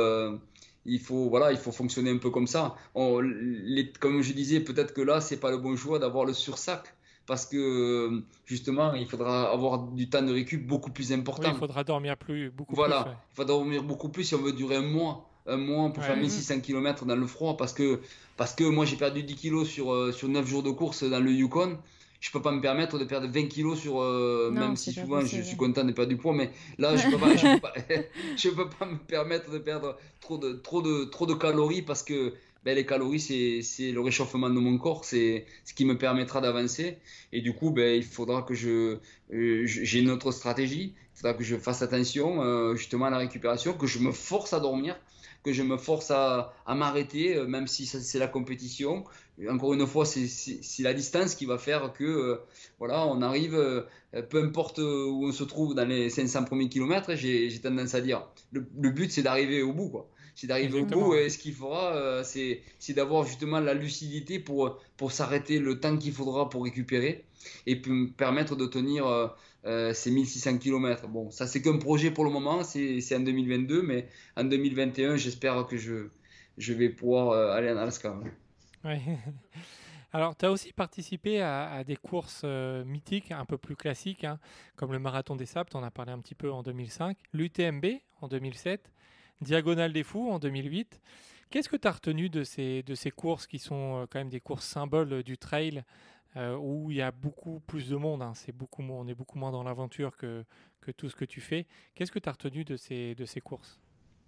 [SPEAKER 4] il faut voilà il faut fonctionner un peu comme ça les, comme je disais peut-être que là c'est pas le bon choix d'avoir le sursac parce que justement, il faudra avoir du temps de récup beaucoup plus important.
[SPEAKER 2] il faudra dormir plus, beaucoup
[SPEAKER 4] voilà,
[SPEAKER 2] plus.
[SPEAKER 4] Voilà, il faudra dormir beaucoup plus si on veut durer un mois. Un mois pour faire 1600 km dans le froid parce que, parce que moi j'ai perdu 10 kilos sur, euh, sur 9 jours de course dans le Yukon je peux pas me permettre de perdre 20 kilos sur euh, même si souvent je suis content de perdre du poids mais là je peux pas, je peux pas, je peux pas me permettre de perdre trop de trop de trop de calories parce que ben, les calories, c'est le réchauffement de mon corps, c'est ce qui me permettra d'avancer. Et du coup, ben, il faudra que je euh, j'ai une autre stratégie. Il faudra que je fasse attention euh, justement à la récupération, que je me force à dormir, que je me force à, à m'arrêter, euh, même si c'est la compétition. encore une fois, c'est la distance qui va faire que voilà, on arrive, peu importe où on se trouve dans les 500 premiers kilomètres, j'ai tendance à dire. Le, le but, c'est d'arriver au bout. Quoi c'est d'arriver au bout. Et ce qu'il faudra, euh, c'est d'avoir justement la lucidité pour, pour s'arrêter le temps qu'il faudra pour récupérer et me permettre de tenir euh, euh, ces 1600 km. Bon, ça, c'est qu'un projet pour le moment, c'est en 2022, mais en 2021, j'espère que je, je vais pouvoir aller en Alaska.
[SPEAKER 2] Ouais. Alors, tu as aussi participé à, des courses mythiques, un peu plus classiques, hein, comme le Marathon des Sables, on a parlé un petit peu en 2005, l'UTMB en 2007, Diagonale des Fous en 2008. Qu'est-ce que tu as retenu de ces, de ces courses qui sont euh, quand même des courses symboles du trail euh, où il y a beaucoup plus de monde hein? C'est beaucoup, On est beaucoup moins dans l'aventure que, que tout ce que tu fais. Qu'est-ce que tu as retenu de ces, de ces courses?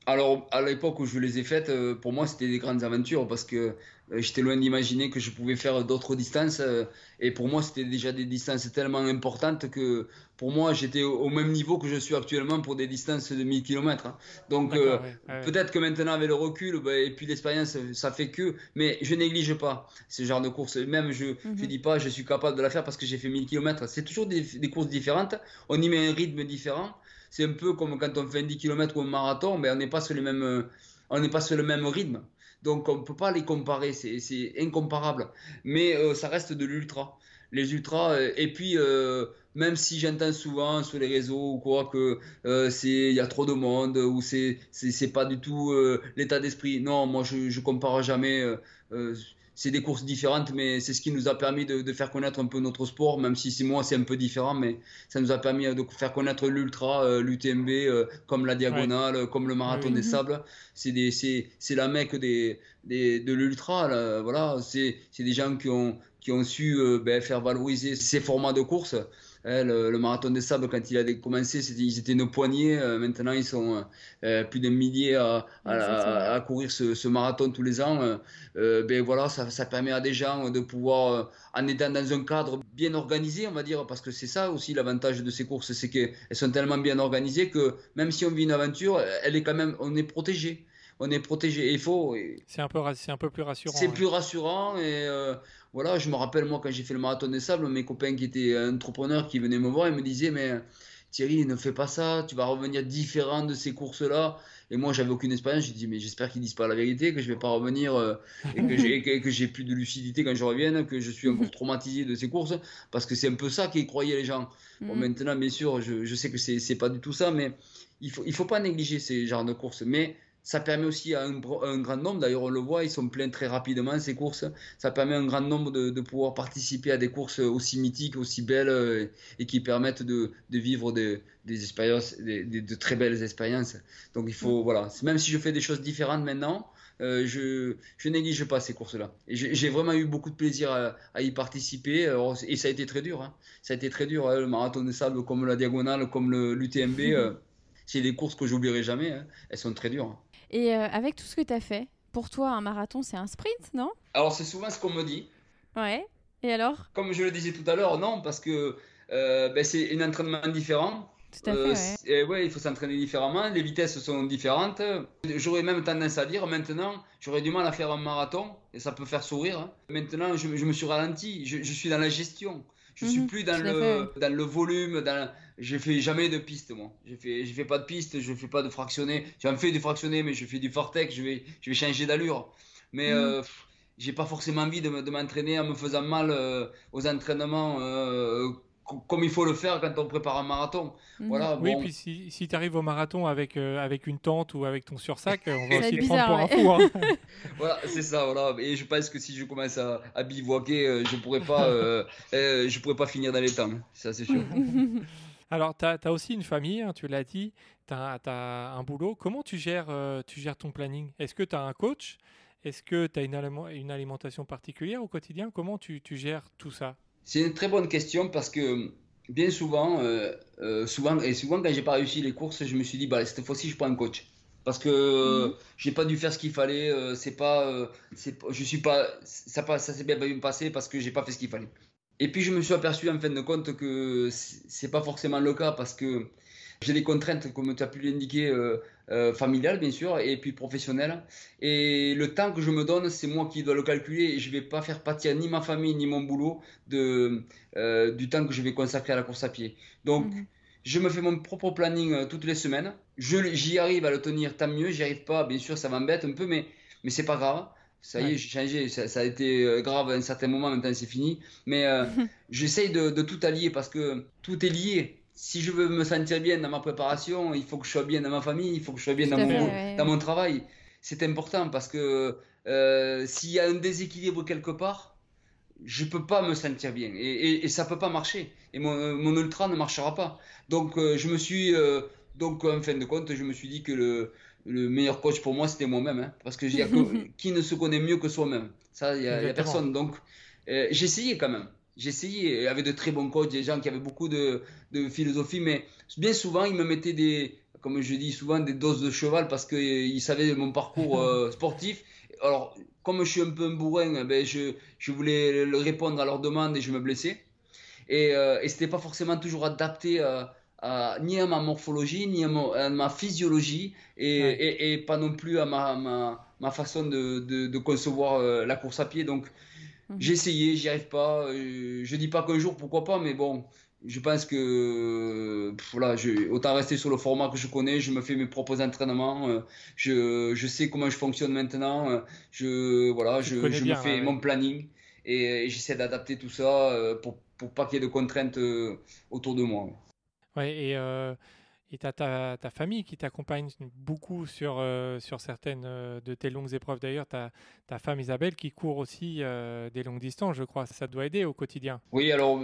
[SPEAKER 4] Alors, à l'époque où je les ai faites, euh, pour moi, c'était des grandes aventures parce que euh, j'étais loin d'imaginer que je pouvais faire d'autres distances. Euh, et pour moi, c'était déjà des distances tellement importantes que pour moi, j'étais au même niveau que je suis actuellement pour des distances de 1000 km. Hein. Donc, peut-être que maintenant, avec le recul bah, et puis l'expérience, ça fait que. Mais je néglige pas ce genre de course. Même, je ne mhm. dis pas, je suis capable de la faire parce que j'ai fait 1000 km. C'est toujours des, des courses différentes. On y met un rythme différent c'est un peu comme quand on fait un 10 km ou un marathon, mais on n'est pas sur le même, euh, on n'est pas sur le même rythme. Donc on ne peut pas les comparer, c'est incomparable. Mais euh, ça reste de l'ultra. Les ultras, euh, et puis même si j'entends souvent sur les réseaux ou quoi que c'est il y a trop de monde ou c'est c'est pas du tout l'état d'esprit. Non, moi je je compare jamais c'est des courses différentes, mais c'est ce qui nous a permis de, faire connaître un peu notre sport, même si c'est moi c'est un peu différent, mais ça nous a permis de faire connaître l'ultra, euh, l'UTMB, euh, comme la diagonale, comme le marathon des sables. C'est c'est la mecque des, des de l'ultra, voilà. C'est des gens qui ont qui ont su euh, ben, faire valoriser ces formats de course. Hein, le, marathon des sables, quand il a commencé, ils étaient une poignée. Euh, maintenant, ils sont euh, plus d'un millier à, à, courir ce, marathon tous les ans. Euh, ben voilà, ça, ça, permet à des gens de pouvoir, en étant dans un cadre bien organisé, on va dire, parce que c'est ça aussi l'avantage de ces courses, c'est qu'elles sont tellement bien organisées que même si on vit une aventure, elle est quand même, on est protégé on est protégé. Il faut.
[SPEAKER 2] C'est un peu, c'est un peu plus rassurant.
[SPEAKER 4] C'est plus rassurant et voilà, je me rappelle, moi, quand j'ai fait le marathon des sables, mes copains qui étaient entrepreneurs qui venaient me voir, ils me disaient, mais Thierry, ne fais pas ça, tu vas revenir différent de ces courses-là. Et moi, j'avais aucune expérience. J'ai dit, mais j'espère qu'ils disent pas la vérité, que je vais pas revenir euh, et que j'ai plus de lucidité quand je revienne, que je suis encore traumatisé de ces courses, parce que c'est un peu ça qu'ils croyaient les gens. Bon, mm. maintenant, bien sûr, je, je sais que c'est pas du tout ça, mais il faut, il faut pas négliger ces genres de courses. Mais ça permet aussi à un, grand nombre, d'ailleurs on le voit, ils sont pleins très rapidement ces courses. Ça permet à un grand nombre de, pouvoir participer à des courses aussi mythiques, aussi belles euh, et qui permettent de, vivre des, expériences, de très belles expériences. Donc il faut, voilà, même si je fais des choses différentes maintenant, je, je néglige pas ces courses-là. J'ai vraiment eu beaucoup de plaisir à, y participer. et ça a été très dur. Hein. Ça a été très dur. Hein. Le marathon de sable, comme la diagonale, comme l'UTMB, c'est des courses que j'oublierai jamais. Hein. Elles sont très dures.
[SPEAKER 3] Et avec tout ce que tu as fait, pour toi, un marathon, c'est un sprint, non?
[SPEAKER 4] Alors, c'est souvent ce qu'on me dit.
[SPEAKER 3] Ouais. Et alors?
[SPEAKER 4] Comme je le disais tout à l'heure, non, parce que euh, ben, c'est un entraînement différent.
[SPEAKER 3] Tout à fait,
[SPEAKER 4] euh, ouais. il faut s'entraîner différemment, les vitesses sont différentes. J'aurais même tendance à dire maintenant, j'aurais du mal à faire un marathon, et ça peut faire sourire. Hein. Maintenant, je, me suis ralenti, je, suis dans la gestion. Je ne suis mhm, plus dans le, dans le volume, dans, je fais jamais de piste moi. Je fais je fais pas de piste, je fais pas de fractionné. J'en fais du fractionné mais je fais du fortec, je vais je vais changer d'allure. Mais mhm. euh, j'ai pas forcément envie de, m'entraîner en me faisant mal euh, aux entraînements euh, comme il faut le faire quand on prépare un marathon.
[SPEAKER 2] Mhm. Voilà, Oui, puis si, si tu arrives au marathon avec, avec une tente ou avec ton sursac, on va aussi te prendre pour un fou. Hein.
[SPEAKER 4] voilà, c'est ça. Voilà. Et je pense que si je commence à, à bivouaquer, je pourrais pas, je pourrais pas finir dans les temps. Ça, c'est sûr.
[SPEAKER 2] Alors, tu as, aussi une famille, hein, tu l'as dit, tu as, un boulot. Comment tu gères, euh, tu gères ton planning? Est-ce que tu as un coach? Est-ce que tu as une, alimentation particulière au quotidien? Comment tu, gères tout ça?
[SPEAKER 4] C'est une très bonne question parce que bien souvent, euh, euh, souvent et souvent quand j'ai pas réussi les courses, je me suis dit, bah, cette fois-ci, je prends un coach. Parce que mmh. j'ai pas dû faire ce qu'il fallait, c'est pas, je suis pas, ça, ça s'est bien passé parce que j'ai pas fait ce qu'il fallait. Et puis je me suis aperçu en fin de compte que c'est pas forcément le cas parce que j'ai des contraintes, comme tu as pu l'indiquer, euh, euh, familiales bien sûr, et puis professionnelles. Et le temps que je me donne, c'est moi qui dois le calculer et je vais pas faire pâtir ni ma famille ni mon boulot de, euh, du temps que je vais consacrer à la course à pied. Donc mhm. je me fais mon propre planning toutes les semaines. J'y arrive à le tenir, tant mieux. J'y arrive pas, bien sûr, ça m'embête un peu, mais, mais c'est pas grave. Ça y est, j'ai changé. Ça, a été euh, grave à un certain moment, maintenant c'est fini. Mais euh, j'essaye de, tout allier parce que tout est lié. Si je veux me sentir bien dans ma préparation, il faut que je sois bien dans ma famille, il faut que je sois bien dans mon, dans mon travail. C'est important parce que euh, s'il y a un déséquilibre quelque part, je peux pas me sentir bien et, et, ça peut pas marcher. Et mon, mon, ultra ne marchera pas. Donc je me suis, donc en fin de compte, je me suis dit que le, le meilleur coach pour moi, c'était moi-même. Hein, parce que, qui ne se connaît mieux que soi-même Ça, il n'y a, personne. Donc, euh, essayé quand même. Essayé. Il y avait de très bons coachs, des gens qui avaient beaucoup de, de, philosophie, mais bien souvent, ils me mettaient des, comme je dis souvent, des doses de cheval parce qu'ils savaient mon parcours euh, sportif. Alors, comme je suis un peu un bourrin, ben, je, je voulais répondre à leurs demandes et je me blessais. Et, euh, et c'était pas forcément toujours adapté à ni à ma morphologie, ni à, ma physiologie, et, et, pas non plus à ma, ma, ma façon de, de, concevoir euh, la course à pied. Donc, mhm. j'ai essayé, j'y arrive pas. Euh, je dis pas qu'un jour, pourquoi pas, mais bon, je pense que voilà, je, autant rester sur le format que je connais. Je me fais mes propres entraînements. Euh, je, je sais comment je fonctionne maintenant. je voilà, je, je me fais mon planning et, j'essaie d'adapter tout ça pour pour pas qu'il y ait de contraintes autour de moi.
[SPEAKER 2] Ouais, et euh, as ta, ta, famille qui t'accompagne beaucoup sur, euh, sur certaines euh, de tes longues épreuves. D'ailleurs, ta, ta femme Isabelle qui court aussi des longues distances, je crois. Ça doit aider au quotidien.
[SPEAKER 4] Oui, alors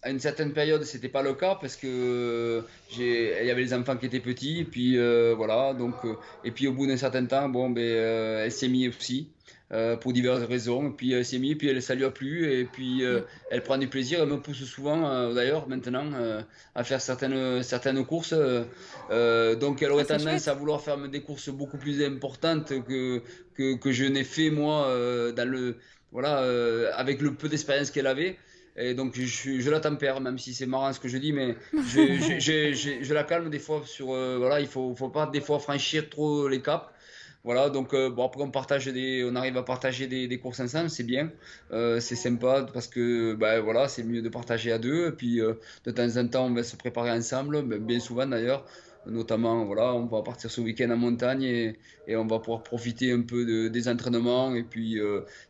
[SPEAKER 4] à une certaine période, c'était pas le cas parce que il y avait les enfants qui étaient petits, et puis voilà. Donc, et puis au bout d'un certain temps, bon, ben, elle s'est mise aussi. Euh, pour diverses raisons. Et puis elle s'est mise, puis elle, ça lui a plu, et puis euh, elle prend du plaisir. Elle me pousse souvent, euh, d'ailleurs, maintenant, à faire certaines, certaines courses. donc elle aurait ah, tendance à vouloir faire des courses beaucoup plus importantes que, que, que je n'ai fait moi dans le, voilà, avec le peu d'expérience qu'elle avait. Et donc je, je, la tempère, même si c'est marrant ce que je dis, mais je, je, je la calme des fois sur, voilà, il faut, faut pas des fois franchir trop les caps. Voilà, donc euh, bon, après on partage des, on arrive à partager des, courses ensemble, c'est bien, euh, c'est sympa parce que ben, voilà, c'est mieux de partager à deux. Et puis euh, de temps en temps, on va se préparer ensemble, ben, bien souvent d'ailleurs. Notamment, voilà, on va partir ce week-end en montagne et, on va pouvoir profiter un peu de, des entraînements. Et puis,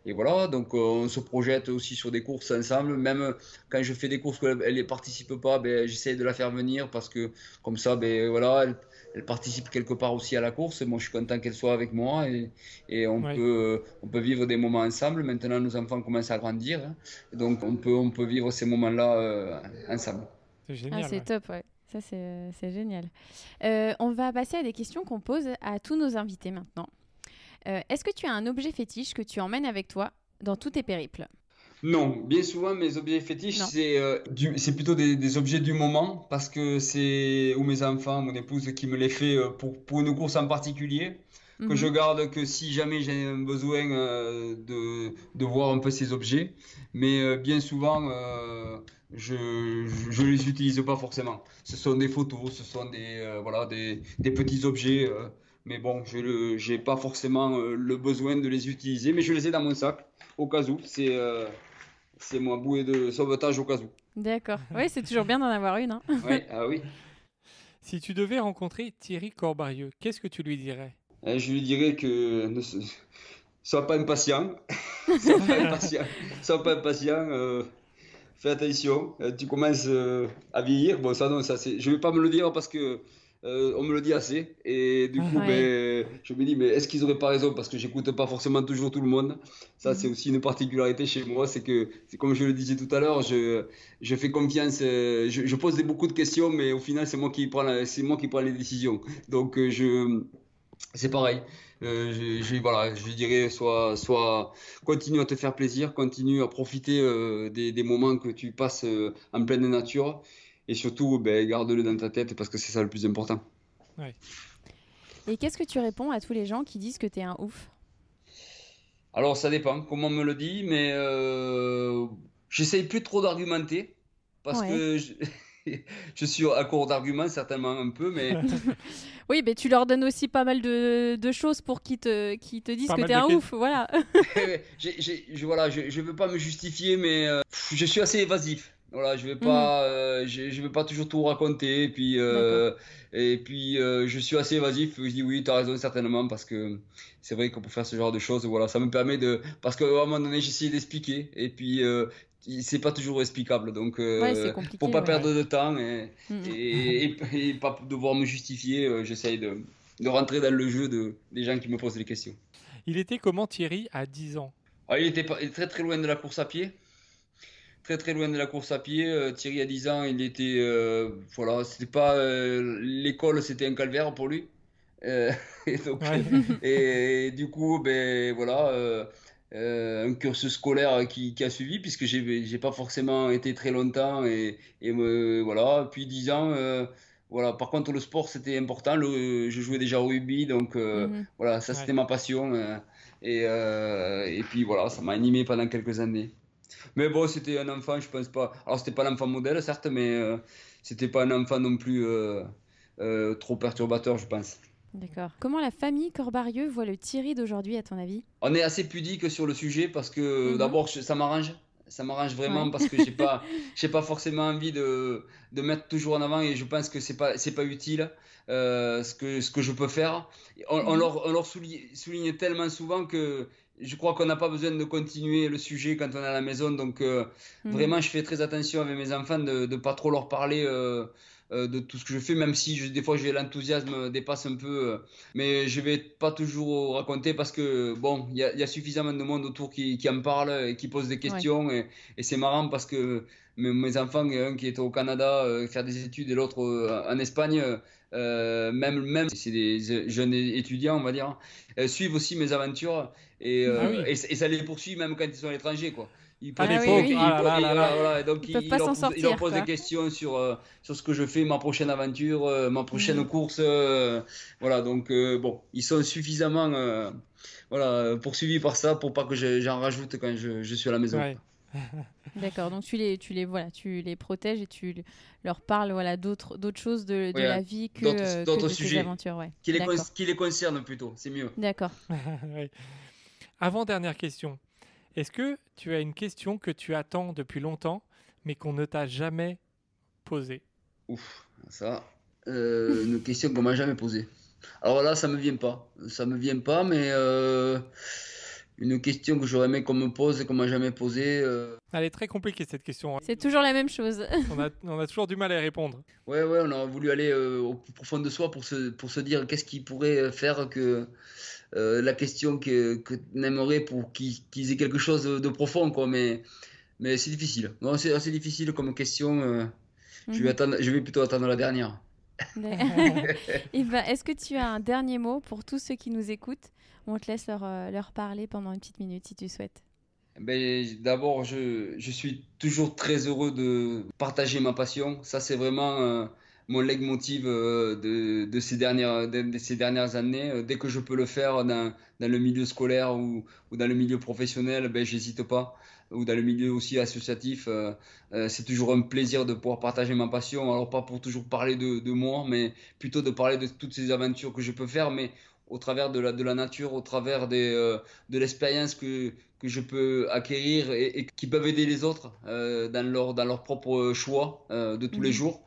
[SPEAKER 4] et voilà, donc on se projette aussi sur des courses ensemble. Même quand je fais des courses qu'elle ne participe pas, ben, j'essaie de la faire venir parce que comme ça, ben, voilà, elle, elle participe quelque part aussi à la course. Moi, je suis content qu'elle soit avec moi et, et on, peut, on peut vivre des moments ensemble. Maintenant, nos enfants commencent à grandir. Hein. donc, on peut, on peut vivre ces moments-là euh, ensemble.
[SPEAKER 3] C'est génial. Ah, c'est top, ouais. Ça, c'est génial. Euh, on va passer à des questions qu'on pose à tous nos invités maintenant. Est-ce que tu as un objet fétiche que tu emmènes avec toi dans tous tes périples?
[SPEAKER 4] Non, bien souvent mes objets fétiches, c'est c'est plutôt des, objets du moment parce que c'est ou mes enfants, mon épouse qui me les fait pour, pour une course en particulier que je mhm. garde que si jamais j'ai un besoin euh, de, de, voir un peu ces objets. Mais euh, bien souvent, euh, je ne les utilise pas forcément. Ce sont des photos, ce sont des, voilà, des, des, petits objets. mais bon, je n'ai pas forcément le besoin de les utiliser, mais je les ai dans mon sac au cas où. C'est c'est mon bouée de sauvetage au cas où.
[SPEAKER 3] D'accord. Oui, c'est toujours bien d'en avoir une. Hein.
[SPEAKER 4] ah oui.
[SPEAKER 2] Si tu devais rencontrer Thierry Corbarieux, qu'est-ce que tu lui dirais?
[SPEAKER 4] Hein, je lui dirais que ne sois pas impatient. sois pas impatient. sois pas impatient. Euh, fais attention. Euh, tu commences euh, à vieillir. Bon, ça, non, ça, c'est... je vais pas me le dire parce que on me le dit assez. Et du coup, ben, je me dis, mais est-ce qu'ils auraient pas raison? Parce que j'écoute pas forcément toujours tout le monde. Ça, c'est mhm. aussi une particularité chez moi. C'est que, comme je le disais tout à l'heure, je, je fais confiance. Je, je, pose beaucoup de questions, mais au final, c'est moi qui prends, moi qui prends les décisions. Donc, je c'est pareil. Euh, je, voilà, je dirais soit, soit continue à te faire plaisir, continue à profiter euh, des, moments que tu passes euh, en pleine nature et surtout ben, garde-le dans ta tête parce que c'est ça le plus important.
[SPEAKER 3] Et qu'est-ce que tu réponds à tous les gens qui disent que tu es un ouf?
[SPEAKER 4] Alors ça dépend comment on me le dit, mais j'essaye plus trop d'argumenter parce que je suis à court d'arguments, certainement un peu, mais.
[SPEAKER 3] oui, mais tu leur donnes aussi pas mal de, choses pour qu'ils te, disent que t'es un ouf, voilà.
[SPEAKER 4] je, voilà, je, veux pas me justifier, mais euh, je suis assez évasif. Voilà, je vais pas, mhm. euh, je, vais pas toujours tout raconter, et puis, euh, et puis je suis assez évasif. Je dis oui, tu as raison certainement parce que c'est vrai qu'on peut faire ce genre de choses. Voilà, ça me permet de, parce qu'à un moment donné, j'essaie d'expliquer, et puis c'est pas toujours explicable. Donc, euh, pour pas perdre de temps et, mm, mm. et, pas devoir me justifier, euh, j'essaye de, de, rentrer dans le jeu de, des gens qui me posent des questions.
[SPEAKER 2] Il était comment Thierry à 10 ans?
[SPEAKER 4] Ah, il, était très très loin de la course à pied. Très très loin de la course à pied. Euh, Thierry à 10 ans, il était. Euh, voilà, c'était pas. L'école, c'était un calvaire pour lui. et, donc, et, du coup, ben voilà euh, un cursus scolaire qui, a suivi puisque j'ai pas forcément été très longtemps et, et me, voilà puis 10 ans euh, voilà par contre le sport c'était important le, je jouais déjà au rugby donc euh, mhm. voilà ça c'était ma passion et, et puis voilà ça m'a animé pendant quelques années mais bon c'était un enfant je pense pas alors c'était pas l'enfant modèle certes mais c'était pas un enfant non plus trop perturbateur je pense
[SPEAKER 3] D'accord. Comment la famille Corbarieux voit le Thierry d'aujourd'hui, à ton avis?
[SPEAKER 4] On est assez pudique sur le sujet parce que mhm. d'abord, ça m'arrange. Ça m'arrange vraiment parce que j'ai pas, j'ai pas forcément envie de, de mettre toujours en avant et je pense que c'est pas, c'est pas utile euh, ce que ce que je peux faire. On, mhm. leur, on leur souligne, tellement souvent que je crois qu'on n'a pas besoin de continuer le sujet quand on est à la maison. Donc euh, mhm. vraiment, je fais très attention avec mes enfants de ne pas trop leur parler. Euh, euh, de tout ce que je fais, même si je, des fois l'enthousiasme dépasse un peu, mais je vais pas toujours raconter parce que bon, il y, y a, suffisamment de monde autour qui, qui, en parle et qui pose des questions et, et c'est marrant parce que mes, enfants, y a un qui est au Canada faire des études et l'autre en Espagne. Même même c'est des jeunes étudiants on va dire suivent aussi mes aventures et, ah et, et, ça les poursuit même quand ils sont à l'étranger quoi
[SPEAKER 2] ils ah oui,
[SPEAKER 4] ah donc ils, il, leur, pose des questions sur, euh, sur ce que je fais, ma prochaine aventure, euh, ma prochaine mm. course. Euh, voilà, donc bon, ils sont suffisamment voilà, poursuivis par ça pour pas que j'en rajoute quand je, je, suis à la maison.
[SPEAKER 3] D'accord, donc tu les, tu les, voilà, tu les protèges et tu leur parles voilà, d'autres, d'autres choses de, de la vie que, d'autres, sujets aventures.
[SPEAKER 4] Qui, les qui les concernent plutôt, c'est mieux.
[SPEAKER 3] D'accord.
[SPEAKER 2] Avant-dernière question. Est-ce que tu as une question que tu attends depuis longtemps, mais qu'on ne t'a jamais posée?
[SPEAKER 4] Ouf, ça, euh, une question qu'on m'a jamais posée. Alors là, ça me vient pas. Ça me vient pas, mais euh, une question que j'aurais aimé qu'on me pose et qu'on m'a jamais posée. Euh.
[SPEAKER 2] Elle est très compliquée cette question. Hein.
[SPEAKER 3] C'est toujours la même chose.
[SPEAKER 2] on, a, on, a, toujours du mal à y répondre.
[SPEAKER 4] Ouais, ouais, on a voulu aller au plus profond de soi pour se, pour se dire qu'est-ce qui pourrait faire que euh, la question que, que aimerait pour qu'ils aient quelque chose de, profond, quoi. Mais, mais c'est difficile. c'est assez difficile comme question. Euh, je, vais mhm. je vais plutôt attendre la dernière.
[SPEAKER 3] Et ben, Est-ce que tu as un dernier mot pour tous ceux qui nous écoutent? On te laisse leur, leur parler pendant une petite minute si tu souhaites.
[SPEAKER 4] Ben, D'abord, je, je, suis toujours très heureux de partager ma passion. Ça, c'est vraiment mon leitmotiv euh, de, de, ces dernières, de, ces dernières années. Euh, dès que je peux le faire dans, dans le milieu scolaire ou, ou, dans le milieu professionnel, ben, j'hésite pas. Ou dans le milieu aussi associatif, euh, c'est toujours un plaisir de pouvoir partager ma passion. Alors pas pour toujours parler de, de, moi, mais plutôt de parler de toutes ces aventures que je peux faire, mais au travers de la, de la nature, au travers des, de l'expérience que, que je peux acquérir et, et, qui peuvent aider les autres dans, leur, dans leur propre choix de tous les jours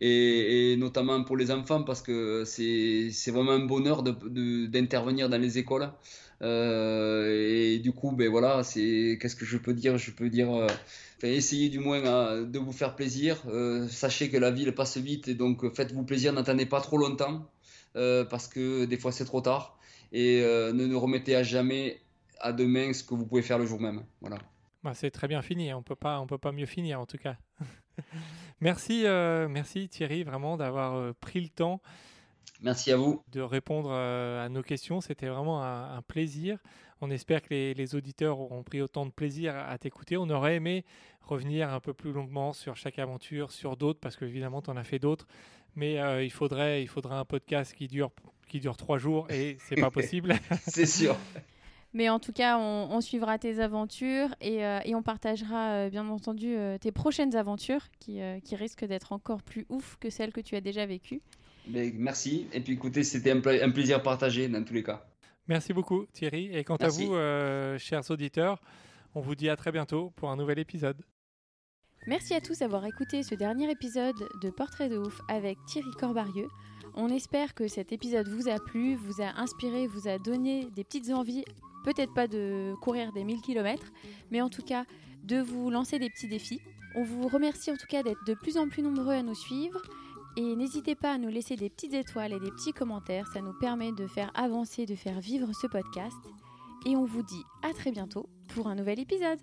[SPEAKER 4] et, notamment pour les enfants parce que c'est vraiment un bonheur d'intervenir de, dans les écoles. Euh, et du coup, ben voilà, c'est qu'est-ce que je peux dire? Je peux dire, euh, essayez du moins euh, de vous faire plaisir. sachez que la vie passe vite et donc faites-vous plaisir, n'attendez pas trop longtemps parce que des fois c'est trop tard et ne, remettez à jamais à demain ce que vous pouvez faire le jour même. Voilà.
[SPEAKER 2] Bah, c'est très bien fini, hein. on peut pas, on peut pas mieux finir en tout cas. merci, euh, merci Thierry vraiment d'avoir euh, pris le temps.
[SPEAKER 4] Merci à vous.
[SPEAKER 2] De répondre euh, à nos questions, c'était vraiment un, plaisir. On espère que les, auditeurs auront pris autant de plaisir à, t'écouter. On aurait aimé revenir un peu plus longuement sur chaque aventure, sur d'autres, parce que évidemment tu en as fait d'autres. Mais il faudrait, il faudrait un podcast qui dure, qui dure trois jours et c'est pas possible.
[SPEAKER 4] c'est sûr.
[SPEAKER 3] Mais en tout cas, on, suivra tes aventures et, euh, on partagera euh, bien entendu euh, tes prochaines aventures qui, risquent d'être encore plus ouf que celles que tu as déjà vécues.
[SPEAKER 4] Merci. Et puis écoutez, c'était un, un, plaisir partagé dans tous les cas.
[SPEAKER 2] Merci beaucoup Thierry. Et quant à vous, chers auditeurs, on vous dit à très bientôt pour un nouvel épisode.
[SPEAKER 3] Merci à tous d'avoir écouté ce dernier épisode de Portrait de ouf avec Thierry Corbarieux. On espère que cet épisode vous a plu, vous a inspiré, vous a donné des petites envies peut-être pas de courir des 1000 km, mais en tout cas de vous lancer des petits défis. On vous remercie en tout cas d'être de plus en plus nombreux à nous suivre. Et n'hésitez pas à nous laisser des petites étoiles et des petits commentaires, ça nous permet de faire avancer, de faire vivre ce podcast. Et on vous dit à très bientôt pour un nouvel épisode.